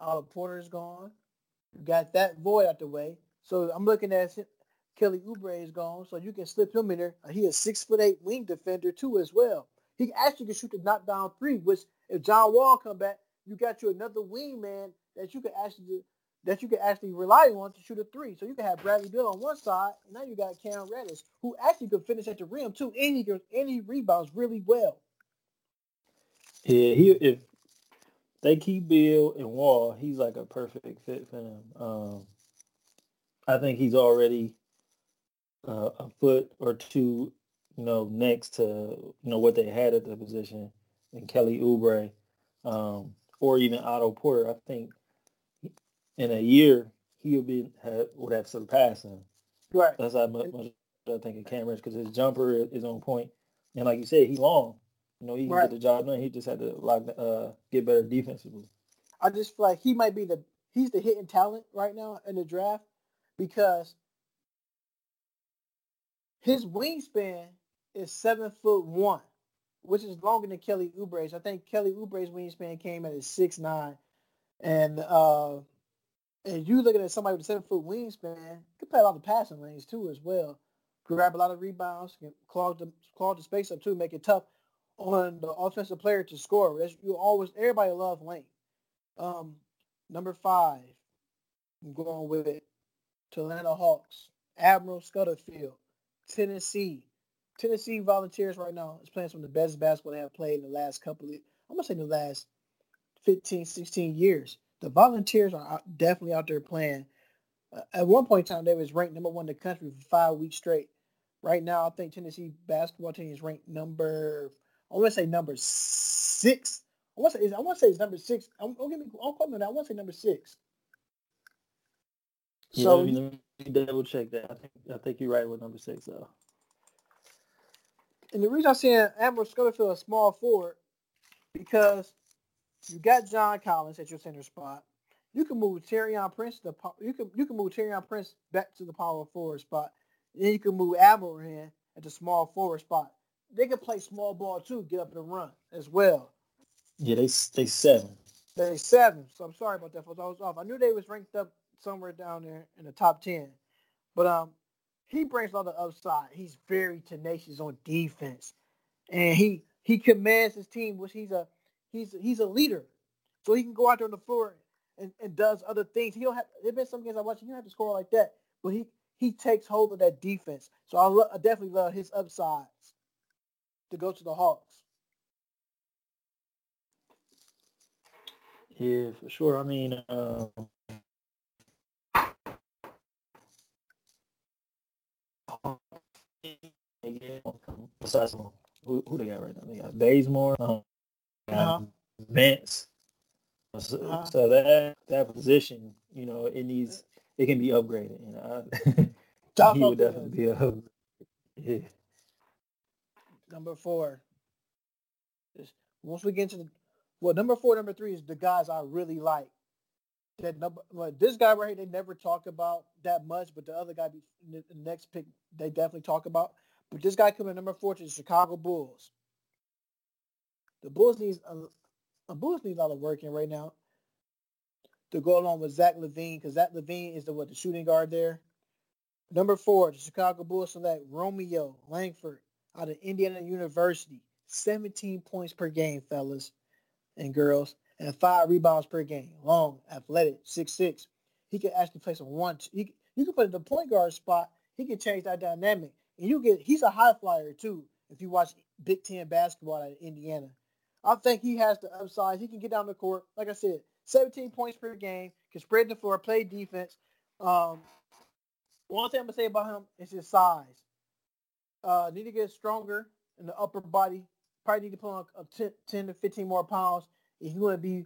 Uh, Otto Porter is gone. You got that void out the way. So I'm looking at Kelly Oubre is gone, so you can slip him in there. Uh, he is six foot eight wing defender too as well. He actually can shoot the knockdown three, which if John Wall come back, you got you another wing man that you can actually that you can actually rely on to shoot a three. So you can have Bradley Beal on one side, and now you got Cam Reddish, who actually could finish at the rim too, and he can, and he rebounds really well. Yeah, he if they keep Beal and Wall, he's like a perfect fit for them. Um, I think he's already uh, a foot or two, you know, next to you know what they had at the position in Kelly Oubre, um, or even Otto Porter. I think in a year he'll be have, would have surpassed him. Right. That's how much, I think of Cam because his jumper is on point. point, and like you said, he long. You know, he can Right. get the job done. He just had to lock, uh, get better defensively. I just feel like he might be the he's the hitting talent right now in the draft because his wingspan is seven foot one, which is longer than Kelly Oubre's. I think Kelly Oubre's wingspan came at a six nine, and uh, and you looking at somebody with a seven foot wingspan, could play a lot of passing lanes too as well. Grab a lot of rebounds, can clog the clog the space up too, make it tough on the offensive player to score. That's, you always everybody love length. Um, number five, I'm going with it. To Atlanta Hawks, Admiral Schofield, Tennessee. Tennessee Volunteers right now is playing some of the best basketball they have played in the last couple of, I'm gonna say the last 15, 16 years. The Volunteers are out, definitely out there playing. Uh, at one point in time, they was ranked number one in the country for five weeks straight. Right now, I think Tennessee basketball team is ranked number, I want to say number six. I want to say, I want to say it's number six. I'm, don't get me, I'm calling that. I want to say number six. Yeah, So let me, let me double check that. I think I think you're right with number six though. And the reason I'm saying Admiral Schofield a small forward because you got John Collins at your center spot. You can move Taurean Prince to you can you can move Taurean Prince back to the power forward spot. Then you can move Admiral in at the small forward spot. They can play small ball too, get up and run as well. Yeah, they they seven. They seven, so I'm sorry about that. Folks. I was off. I knew they was ranked up somewhere down there in the top ten, but um, he brings a lot of upside. He's very tenacious on defense, and he he commands his team, which he's a he's he's a leader, so he can go out there on the floor and, and does other things. He don't have. There've been some games I watched. He don't have to score like that, but he he takes hold of that defense. So I, lo- I definitely love his upsides to go to the Hawks. Yeah, for sure. I mean, um, besides who, who they got right now? They got Bazemore, um, Uh-huh. Vince. So, Uh-huh. so that that position, you know, it needs it can be upgraded. You know, <laughs> he would definitely be a upgrade. <laughs> Yeah. Number four. Is once we get into the well, number four, number three is the guys I really like. That number, this guy right here, they never talk about that much, but the other guy, the the next pick, they definitely talk about. But this guy coming number four to the Chicago Bulls. The Bulls needs a, a Bulls needs a lot of work in right now. To go along with Zach LaVine, because Zach LaVine is the what the shooting guard there. Number four, the Chicago Bulls select Romeo Langford out of Indiana University. 17 points per game, fellas and girls, and five rebounds per game. Long, athletic, six six. He can actually play some one. He, you can put in the point guard spot. He can change that dynamic, and you get. He's a high flyer too. If you watch Big Ten basketball at Indiana, I think he has the upside. He can get down the court. Like I said, 17 points per game. Can spread the floor, play defense. Um, one thing I'm gonna say about him is his size. Uh, need to get stronger in the upper body. Probably need to put on a 10, 10 to 15 more pounds if you want to be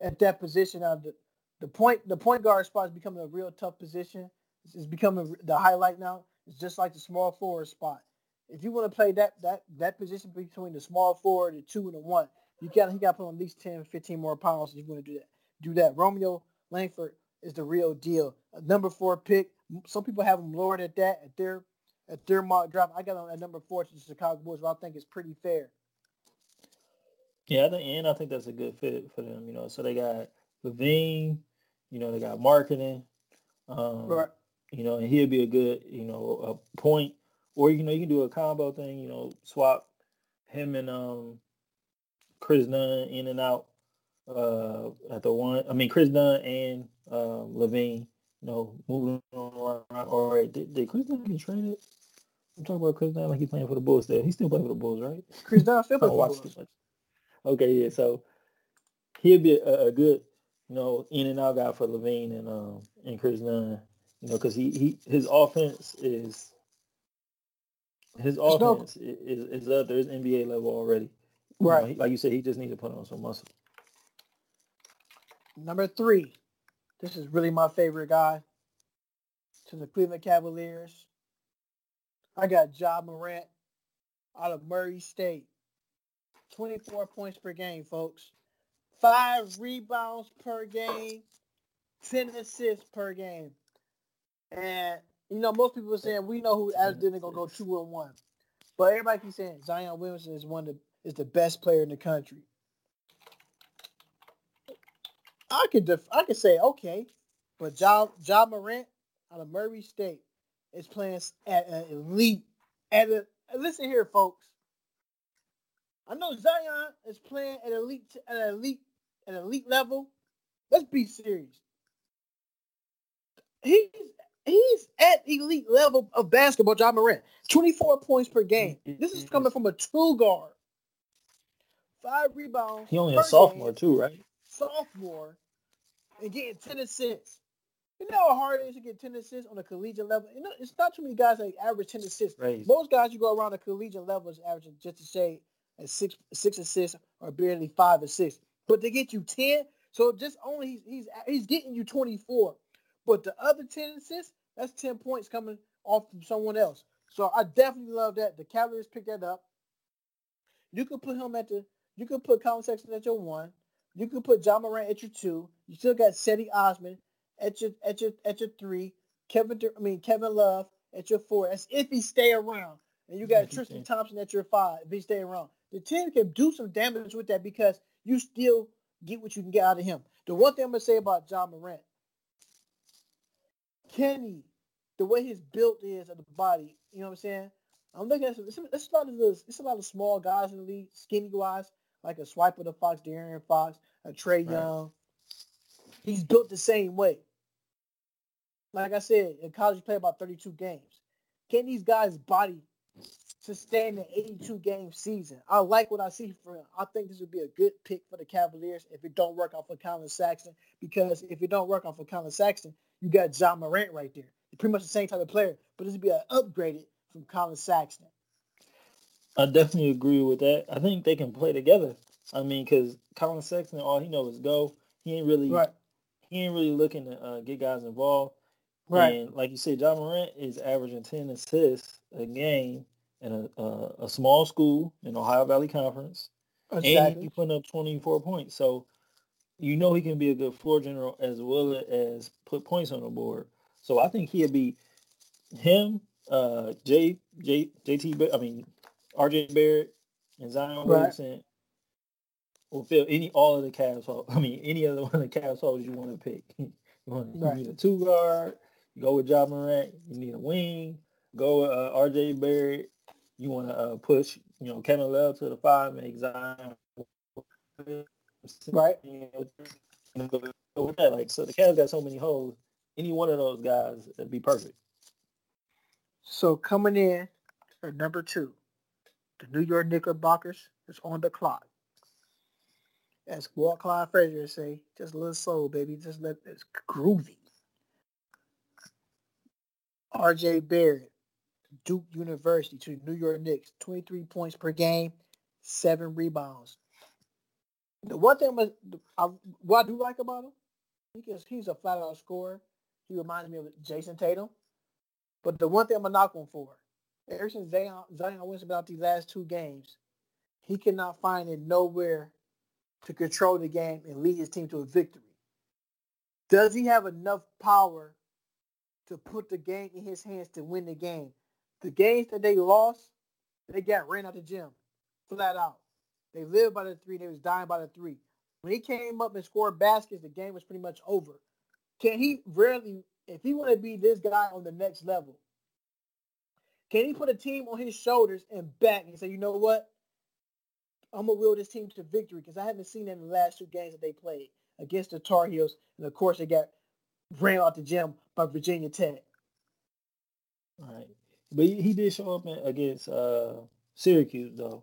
at that position. Of the, the point, the point guard spot is becoming a real tough position. It's, it's becoming the highlight now. It's just like the small forward spot. If you want to play that that that position between the small forward, the two, and the one, you got he got to put on at least 10, 15 more pounds if you want to do that. Do that. Romeo Langford is the real deal. A number four pick. Some people have him lowered at that at their at their mock draft. I got him at number four to the Chicago Bulls, but I think it's pretty fair. Yeah, I think, and I think that's a good fit for them. You know, so they got LaVine. You know, they got Markkanen. Um, Right. You know, and he'll be a good, you know, a point, or you know, you can do a combo thing. You know, swap him and um Kris Dunn in and out. uh, at the one. I mean, Kris Dunn and um, LaVine. You know, moving on around. All right, did, did Kris Dunn get traded? I'm talking about Kris Dunn like he's playing for the Bulls. There, he's still playing for the Bulls, right? <laughs> Kris Dunn still <laughs> playing for the Bulls. Okay, yeah. So he'll be a, a, good, you know, in and out guy for LaVine and um and Kris Dunn. You know, because he he his offense is his offense no, is, is up there. It's NBA level already. Right. You know, he, like you said, he just needs to put on some muscle. Number three. This is really my favorite guy. To the Cleveland Cavaliers. I got Ja Morant out of Murray State. 24 points per game, folks. Five rebounds per game. 10 assists per game. And you know, most people are saying we know who Adam Denton gonna go two and one, but everybody keeps saying Zion Williamson is one of the, is the best player in the country. I could def- I could say okay, but Ja Ja Morant out of Murray State is playing at an elite at a listen here, folks. I know Zion is playing at elite at an elite at elite level. Let's be serious. He's he's at elite level of basketball, Ja Morant. 24 points per game. Mm-hmm. This is coming from a two guard. Five rebounds. He only a sophomore game. too, right? Sophomore. And getting 10 assists. You know how hard it is to get 10 assists on a collegiate level? You know, it's not too many guys that average 10 assists. Right. Most guys you go around a collegiate level is averaging just to say six six assists or barely five assists. But to get you 10, so just only he's he's, he's getting you 24. But the other 10 assists, that's 10 points coming off from someone else. So I definitely love that. The Cavaliers picked that up. You could put him at the you could put Collin Sexton at your one. You could put Ja Morant at your two. You still got Cedi Osman at your at your at your three. Kevin I mean Kevin Love at your four. That's if he stay around. And you got Tristan Thompson at your five if he stay around. The team can do some damage with that because you still get what you can get out of him. The one thing I'm gonna say about Ja Morant, Kenny, the way his built is of the body, you know what I'm saying? I'm looking at it's, it's a lot of this, it's a lot of small guys in the league, skinny wise, like a Swiper the Fox, De'Aaron Fox, a Trae right. Young. He's built the same way. Like I said, in college he played about 32 games. Can these guys' body sustain an 82 game season? I like what I see from him. I think this would be a good pick for the Cavaliers if it don't work out for Collin Sexton. Because if it don't work out for Collin Sexton, you got Ja Morant right there. pretty much the same type of player, but this would be an upgraded from Collin Sexton. I definitely agree with that. I think they can play together. I mean, because Collin Sexton, all he knows is go. He ain't really, right. he ain't really looking to uh, get guys involved. Right. And like you said, Ja Morant is averaging ten assists a game in a, uh, a small school in Ohio Valley Conference, exactly. and he putting up twenty four points. So you know he can be a good floor general as well as put points on the board. So I think he'll be him, uh, J J JT. I mean, RJ Barrett and Zion right. Williamson will fill any all of the Cavs holes. I mean, any other one of the Cavs holes you want to pick. <laughs> you want right. you need a two guard. Go with Ja Morant. You need a wing. Go with uh, RJ Barrett. You want to uh, push, you know, Kevin Love to the five, make Zion Right. With that, like, so the Cavs got so many holes. Any one of those guys would be perfect. So coming in for number two, the New York Knickerbockers is on the clock. As Walt Clyde Frazier say, just a little slow, baby. Just let it's groovy. RJ Barrett, Duke University to New York Knicks, 23 points per game, seven rebounds. The one thing I, what I do like about him, because he's a flat out scorer. He reminds me of Jayson Tatum. But the one thing I'm gonna knock him for, ever since Zion, Zion went about these last two games, he cannot find it nowhere to control the game and lead his team to a victory. Does he have enough power to put the game in his hands to win the game? The games that they lost, they got ran out the gym, flat out. They lived by the three. They was dying by the three. When he came up and scored baskets, the game was pretty much over. Can he really, if he want to be this guy on the next level, can he put a team on his shoulders and back and say, you know what? I'm gonna will this team to victory because I haven't seen that in the last two games that they played against the Tar Heels, and of course they got ran out the gym by Virginia Tech. All right, but he, he did show up against uh, Syracuse though.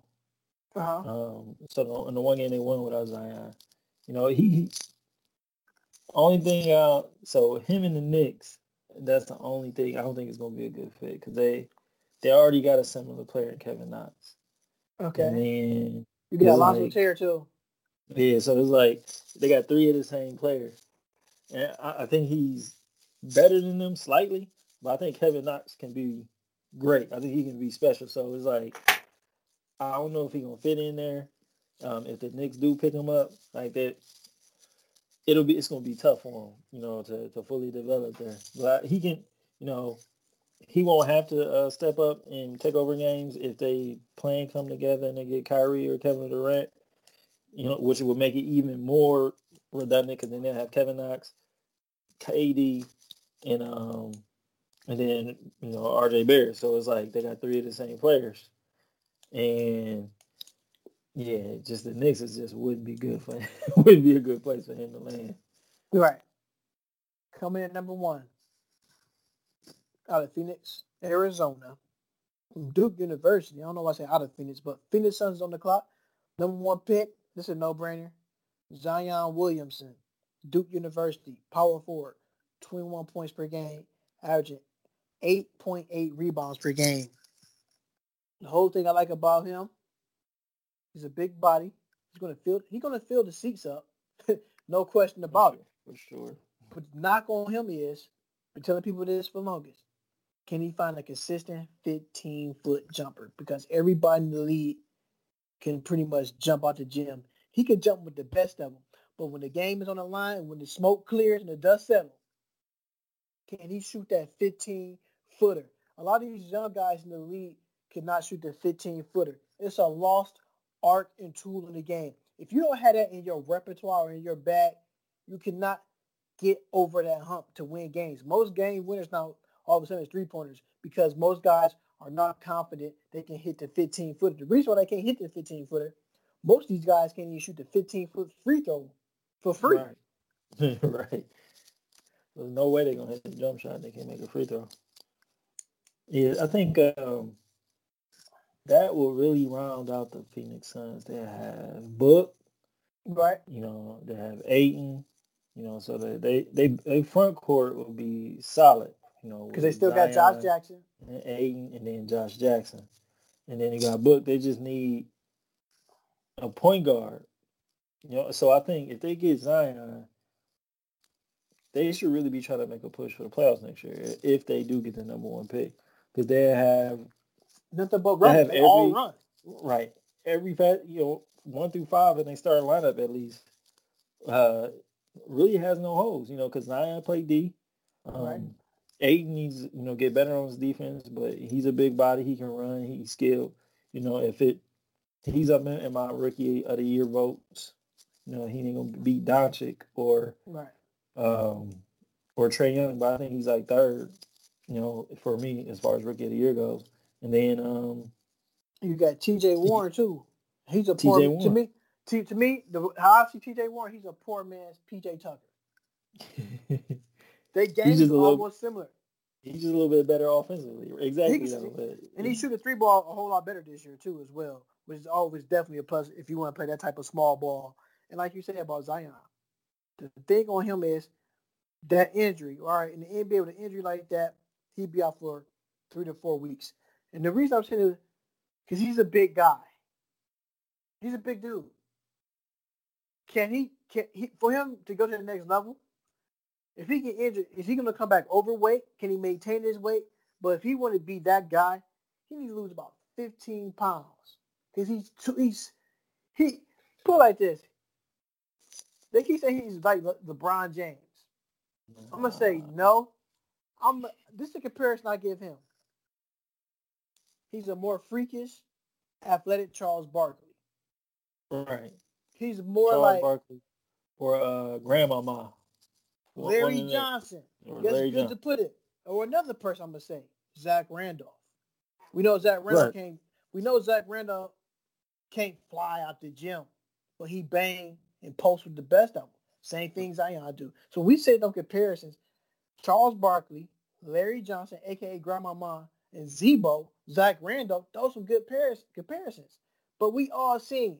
Uh-huh. Um, so in the one game they won without Zion, you know he, he only thing out. Uh, so him and the Knicks, that's the only thing I don't think it's gonna be a good fit because they they already got a similar player Kevin Knox. Okay. And then you got Allonzo like, Tear too. Yeah, so it's like they got three of the same player, and I, I think he's better than them slightly, but I think Kevin Knox can be great. I think he can be special. So it's like I don't know if he gonna fit in there. Um, if the Knicks do pick him up like that, it'll be it's gonna be tough for him, you know, to to fully develop there. But he can, you know, he won't have to uh, step up and take over games if they plan come together and they get Kyrie or Kevin Durant you know, which would make it even more redundant because then they have Kevin Knox, KD, and um, and then you know RJ Barrett. So it's like they got three of the same players, and yeah, just the Knicks is just wouldn't be good for <laughs> wouldn't be a good place for him to land. Right. Coming in number one out of Phoenix, Arizona, Duke University. I don't know why I say out of Phoenix, but Phoenix Suns on the clock. Number one pick, this is a no-brainer. Zion Williamson, Duke University, power forward, 21 points per game, averaging 8.8 rebounds per game. The whole thing I like about him, he's a big body. He's gonna fill he's gonna fill the seats up. <laughs> no question about it. For sure. But the knock on him is, been telling people this for longest. Can he find a consistent 15 foot jumper? Because everybody in the league can pretty much jump out the gym he can jump with the best of them. But when the game is on the line, when the smoke clears and the dust settles, can he shoot that 15 footer? A lot of these young guys in the league cannot shoot the 15 footer. It's a lost art and tool in the game. If you don't have that in your repertoire or in your bag, you cannot get over that hump to win games. Most game winners now all of a sudden it's three pointers because most guys are not confident they can hit the 15 footer. The reason why they can't hit the 15 footer most of these guys can't even shoot the 15 foot free throw for free. Right. <laughs> right. There's no way they're gonna hit the jump shot. They can't make a free throw. Yeah, I think um, that will really round out the Phoenix Suns. They have Book, right? You know, they have Ayton. You know, so they they they, they front court will be solid. You know, because they still Zion, got Josh Jackson, and Ayton, and then Josh Jackson, and then you got Book. They just need a point guard. You know, so I think if they get Zion, they should really be trying to make a push for the playoffs next year if they do get the number one pick because they have nothing but run. They, they every, all run. Right, every you know one through five, and they start lineup at least. Uh, really has no holes, you know, because Zion played D. Um, right. Ayton needs you know get better on his defense, but he's a big body. He can run. He's skilled. You know, if it he's up in, my rookie of the year votes. You know, he ain't gonna beat Doncic or right. um or Trae Young, but I think he's like third. You know, for me as far as rookie of the year goes. And then um you got T.J. Warren too. He's a poor Warren. to me. To, to me, the, how I see T.J. Warren, he's a poor man's P.J. Tucker. <laughs> they games are almost little, similar. He's just a little bit better offensively. Exactly. He and he shoot the three ball a whole lot better this year too, as well which is always definitely a plus if you want to play that type of small ball. And like you said about Zion, the thing on him is that injury. All right, in the NBA with an injury like that, he'd be out for three to four weeks. And the reason I'm saying is because he's a big guy. He's a big dude. Can he? Can he? For him to go to the next level, if he get injured, is he going to come back overweight? Can he maintain his weight? But if he want to be that guy, he needs to lose about 15 pounds because he's too, he's he put like this. They keep saying he's like Le- LeBron James. I'm gonna say no. I'm this is a comparison I give him. He's a more freakish, athletic Charles Barkley. Right. He's more Charles like Barkley or uh, Grandmama. Larry Johnson. That's good Johnson. to put it. Or another person I'm gonna say, Zach Randolph. We know Zach Randolph right. came. We know Zach Randolph can't fly out the gym, but he bang and post with the best of them. Same thing Zion do. So we say no comparisons. Charles Barkley, Larry Johnson, aka Grandmama, and Z-Bo, Zach Randolph, those some good pairs, comparisons. But we all seen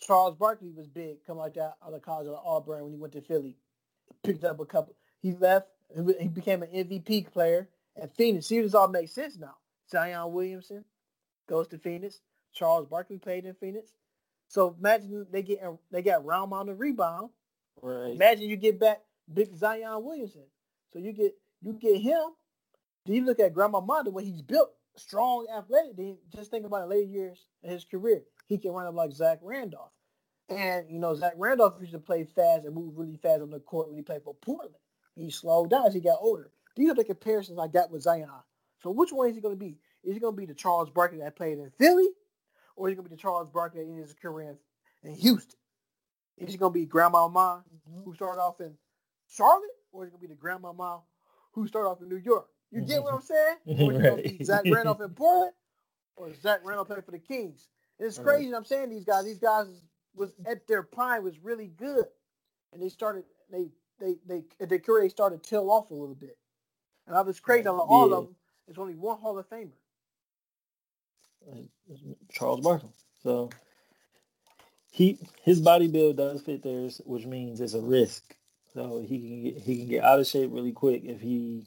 Charles Barkley was big, come like that out of college of Auburn when he went to Philly. Picked up a couple. He left. He became an MVP player at Phoenix. See, this all makes sense now. Zion Williamson goes to Phoenix. Charles Barkley played in Phoenix. So imagine they get they got round on the rebound. Right. Imagine you get back big Zion Williamson. So you get you get him. Then you look at Grandma Mondo when he's built, strong, athletic. Then just think about the later years of his career. He can run up like Zach Randolph. And you know, Zach Randolph used to play fast and move really fast on the court when he played for Portland. He slowed down as he got older. These are the comparisons I got with Zion. So which one is he going to be? Is he going to be the Charles Barkley that played in Philly, or is he going to be the Charles Barkley in his career in Houston? Is he going to be Grandma Ma who started off in Charlotte, or is he going to be the Grandma Ma who started off in New York? You get what I'm saying? <laughs> Or is he going to be Zach Randolph in Portland, or Zach Randolph playing for the Kings? And it's crazy. I'm saying these guys. These guys was at their prime was really good, and they started they they they their career started to tail off a little bit. And I was crazy on all yeah. of them. There's only one Hall of Famer. Charles Barkley. So he his body build does fit theirs, which means it's a risk. So he can get he can get out of shape really quick if he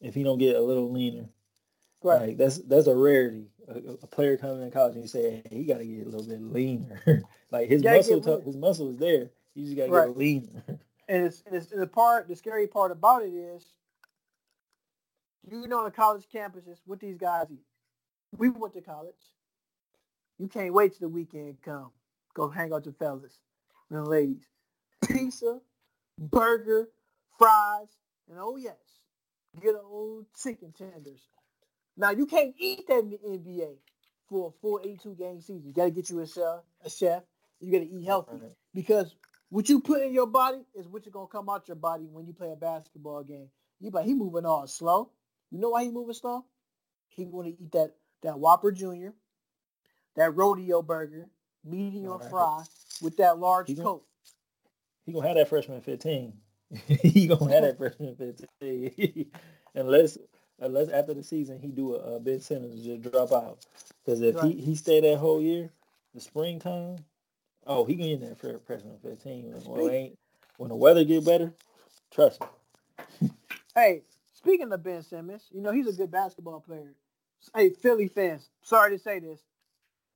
if he don't get a little leaner. Right. Like that's that's a rarity. A, a player coming in college and you say hey, he got to get a little bit leaner. <laughs> like his muscle t- his muscle is there. You just got to right. get leaner. <laughs> and it's, and it's the part the scary part about it is you know, on the college campuses, what these guys eat. We went to college. You can't wait till the weekend come. Go hang out with fellas and ladies. <laughs> Pizza, burger, fries, and oh yes, get old chicken tenders. Now you can't eat that in the NBA for a full 82 game season. You got to get you a chef. A chef. You got to eat healthy because what you put in your body is what's gonna come out your body when you play a basketball game. You but he moving all slow. You know why he moving slow? He want to eat that that Whopper Junior, that rodeo burger, medium right. fry with that large he Coke. he gonna have that freshman fifteen. <laughs> he gonna have that freshman fifteen, <laughs> unless unless after the season he do a, a Ben Simmons just drop out. Because if right. he he stay that whole year, the springtime, oh he can get in there for freshman fifteen. When, ain't, when the weather get better, trust me. <laughs> hey, Speaking of Ben Simmons, you know he's a good basketball player. Hey, Philly fans, sorry to say this,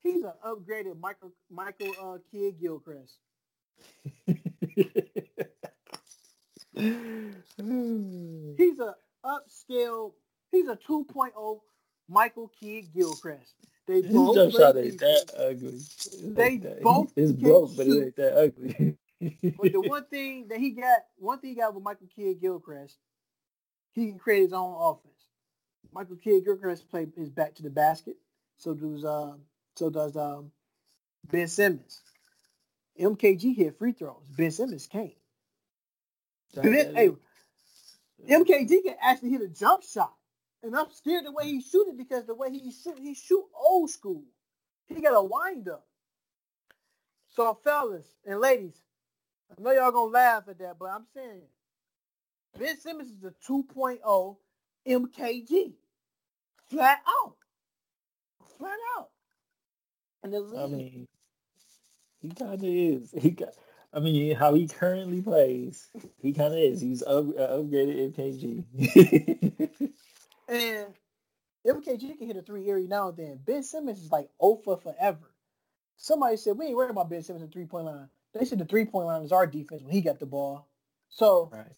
he's an upgraded Michael Michael uh, Kidd Gilchrist. <laughs> he's a upscale. He's a 2.0 Michael Kidd Gilchrist. They both jump shot ain't that ugly. They that. both it's broke, but it ain't that ugly. but the <laughs> one thing that he got, one thing he got with Michael Kidd Gilchrist he can create his own offense. Michael Kidd Gilchrist play his back to the basket. So does uh, so does um, Ben Simmons. MKG hit free throws. Ben Simmons can't. Ben, hey, MKG can actually hit a jump shot. And I'm scared the way he shoot it because the way he shoot, he shoot old school. He got a wind up. So fellas and ladies, I know y'all gonna laugh at that, but I'm saying Ben Simmons is a 2.0 MKG. Flat out. Flat out. And the league. I mean, he kind of is. He got. I mean, how he currently plays, he kind of is. He's up, uh, upgraded MKG. <laughs> and MKG can hit a three every now and then. Ben Simmons is like O for forever. Somebody said we ain't worried about Ben Simmons in three point line. They said the three point line is our defense when he got the ball. So right.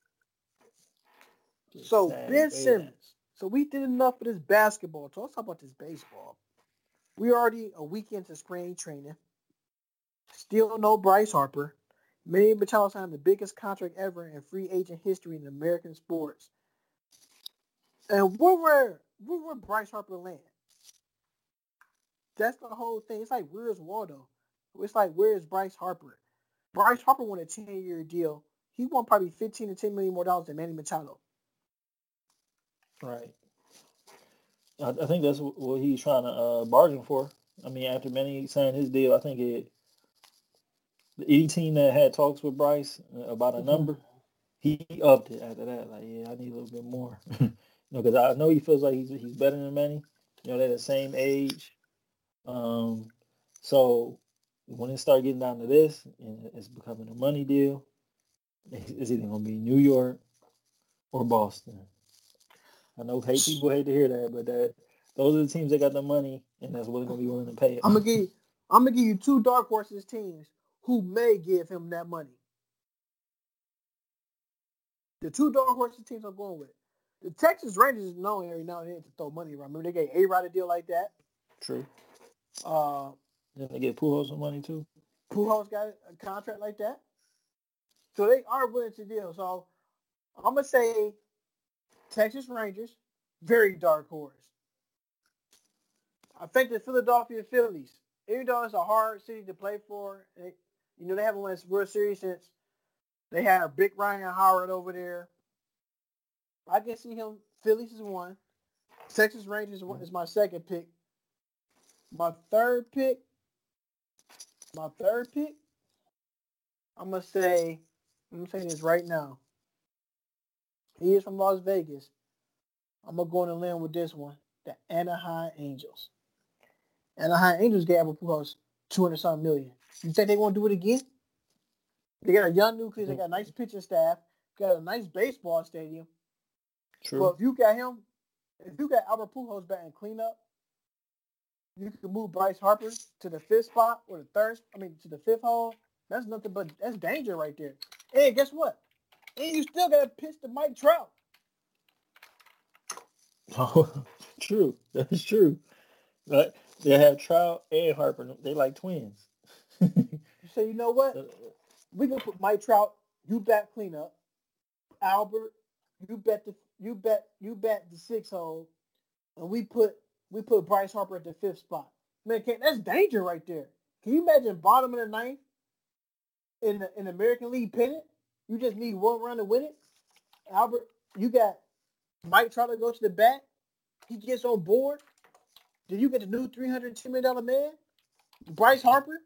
So Ben Simmons. So we did enough of this basketball. So let's talk about this baseball. We already a week into spring training. Still no Bryce Harper. Manny Machado signed the biggest contract ever in free agent history in American sports. And where were where were Bryce Harper land? That's the whole thing. It's like where's Waldo? It's like where's Bryce Harper? Bryce Harper won a 10 year deal. He won probably 15 to 10 million more dollars than Manny Machado. Right. I, I think that's what he's trying to uh, bargain for. I mean, after Manny signed his deal, I think it any team that had talks with Bryce uh, about a mm-hmm. number, he upped it after that. Like, yeah, I need a little bit more. <laughs> know, because I know he feels like he's he's better than Manny. You know, they're the same age. Um, so when it start getting down to this, and it's becoming a money deal, it's either gonna be New York or Boston. I know hate people hate to hear that, but that those are the teams that got the money and that's what they're gonna be willing to pay. I'm gonna give I'm gonna give you two dark horses teams who may give him that money. The two dark horses teams I'm going with. The Texas Rangers is known every now and then to throw money around. Remember they gave A Rod a deal like that. True. Uh, then they get Pujols some money too. Pujols got a contract like that. So they are willing to deal. So I'm gonna say Texas Rangers, very dark horse. I think the Philadelphia Phillies, even though it's a hard city to play for, they, you know they haven't won a World Series since they had a big Ryan Howard over there. I can see him. Phillies is one. Texas Rangers is my second pick. My third pick. My third pick. I'm gonna say. I'm gonna say this right now. He is from Las Vegas. I'm gonna go on a limb with this one. The Anaheim Angels. Anaheim Angels gave Albert Pujols 200 something million. You think they to do it again? They got a young nucleus. They got a nice pitching staff. Got a nice baseball stadium. True. Well, if you got him, if you got Albert Pujols batting cleanup, you can move Bryce Harper to the fifth spot or the third. I mean, to the fifth hole. That's nothing but that's danger right there. And guess what? And you still got to pitch to Mike Trout. Oh, <laughs> true. That's true. But they have Trout and Harper. They like twins. so you know what? <laughs> We can put Mike Trout. You bet cleanup. Albert. You bet the you bet you bet the six hole, and we put we put Bryce Harper at the fifth spot. Man, that's danger right there. Can you imagine bottom of the ninth in the in American League pennant? You just need one run to win it. Albert, you got Mike trying to go to the bat. He gets on board. Then you get the new three hundred two million dollar man, Bryce Harper,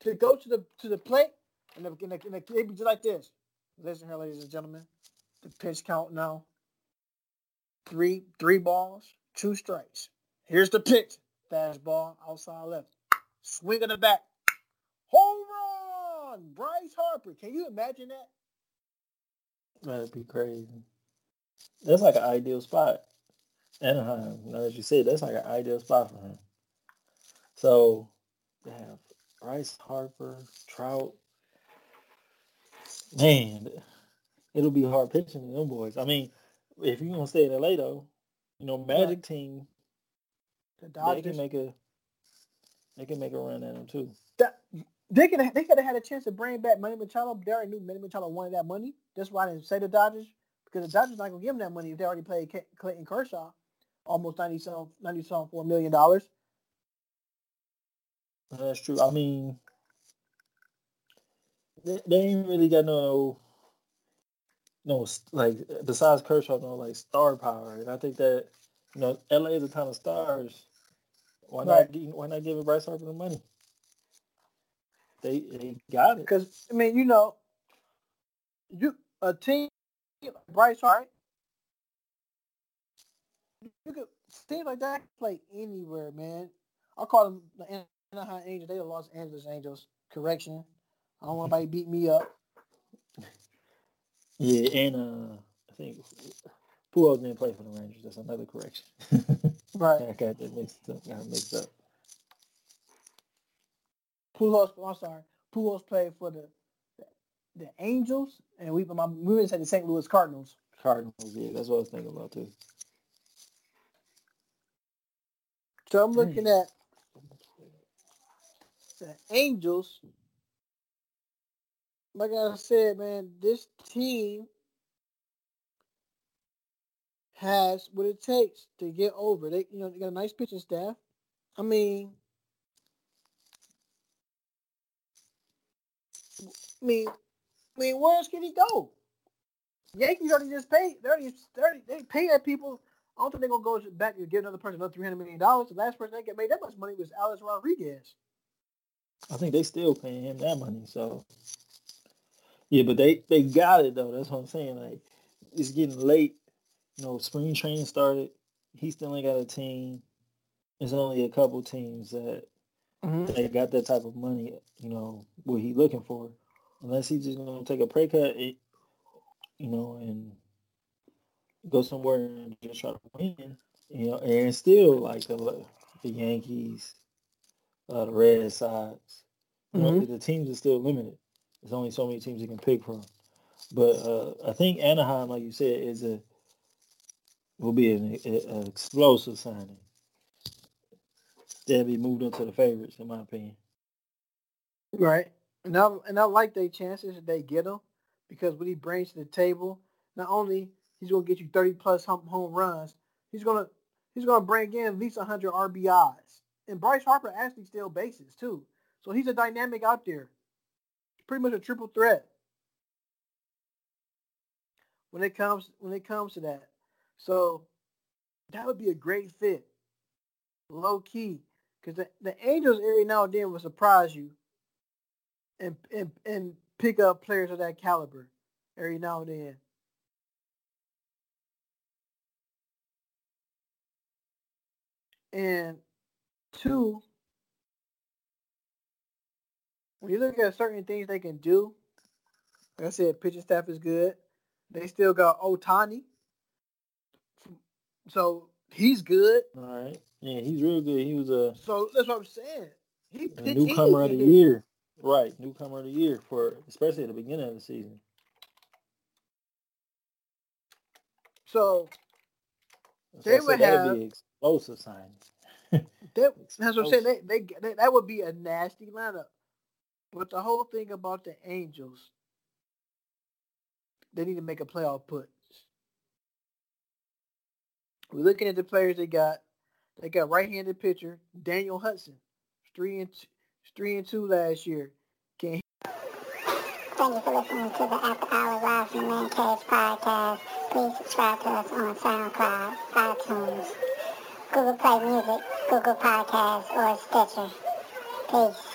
to go to the to the plate, and the, and the, and the, it be just like this. Listen here, ladies and gentlemen. The pitch count now. Three three balls, two strikes. Here's the pitch. Fastball outside left. Swing of the bat. Home run! Bryce Harper. Can you imagine that? That'd be crazy. That's like an ideal spot. Anaheim, uh, you know, as you said, that's like an ideal spot for him. So they have Bryce Harper, Trout. Man, it'll be hard pitching to them boys. I mean, if you're gonna stay in LA though, you know, Magic team, the Dodgers they can make a they can make a run at them too. That, they could they could have had a chance to bring back Manny Machado. They already knew Manny Machado wanted that money. That's why I didn't say the Dodgers because the Dodgers not gonna give him that money if they already played Clayton Kershaw almost 97, 97 million dollars. That's true. I mean, they, they ain't really got no no like besides Kershaw, no like star power, and I think that you know LA is a ton of stars. Why right. not? Why not give Bryce Harper the money? They they got it because I mean you know you a team Bryce Harper. You could teams like that play anywhere, man. I call them the Anaheim Angels. They the Los Angeles Angels. Correction. I don't want nobody beat me up. Yeah, and uh, I think Pujols didn't play for the Rangers. That's another correction. <laughs> right. I got that mixed up. Got mixed up. Pujols, I'm sorry. Pujols played for the the Angels, and we my, we would say the St. Louis Cardinals. Cardinals, yeah, that's what I was thinking about too. So I'm looking at the Angels like I said, man, this team has what it takes to get over. They, you know, they got a nice pitching staff. I mean, I mean, I mean, where else can he go? Yankees already just paid. They already, they, pay that people I don't think they're gonna go back and give another person another three hundred million dollars. The last person that made that much money was Alex Rodriguez. I think they still paying him that money. So yeah, but they they got it though. That's what I'm saying. Like it's getting late. You know, spring training started. He still ain't got a team. There's only a couple teams that mm-hmm. they got that type of money. You know what he looking for. Unless he's just gonna take a pay cut, it, you know, and go somewhere and just try to win. You know, and still like the the Yankees, uh, the Red Sox. You know, mm-hmm. the teams are still limited. There's only so many teams you can pick from. But uh, I think Anaheim, like you said, is a will be an, explosive signing. They'll be moved into the favorites, in my opinion. Right, and I and I like their chances if they get him because what he brings to the table, not only he's going to get you 30 plus home runs, he's going to he's to bring in at least 100 RBIs. And Bryce Harper actually steals bases too, so he's a dynamic out there pretty much a triple threat when it comes when it comes to that. So that would be a great fit, low key, because the, the Angels every now and then will surprise you, and and and pick up players of that caliber every now and then. And two, when you look at certain things they can do, like I said, pitching staff is good. They still got Ohtani. So he's good. All right. Yeah, he's real good. He was a So that's what I'm saying. He a newcomer of the year. Right. Newcomer of the year for especially at the beginning of the season. So they would have be explosive signs. <laughs> that's what I'm saying. They, they, they, that would be a nasty lineup. But the whole thing about the Angels, they need to make a playoff push. We're looking at the players they got. They got right-handed pitcher Daniel Hudson, three and two, three and two last year. Can Thank you for listening to the After Hours Live from Man Cave podcast. Please subscribe to us on SoundCloud, iTunes, Google Play Music, Google Podcasts, or Stitcher. Peace.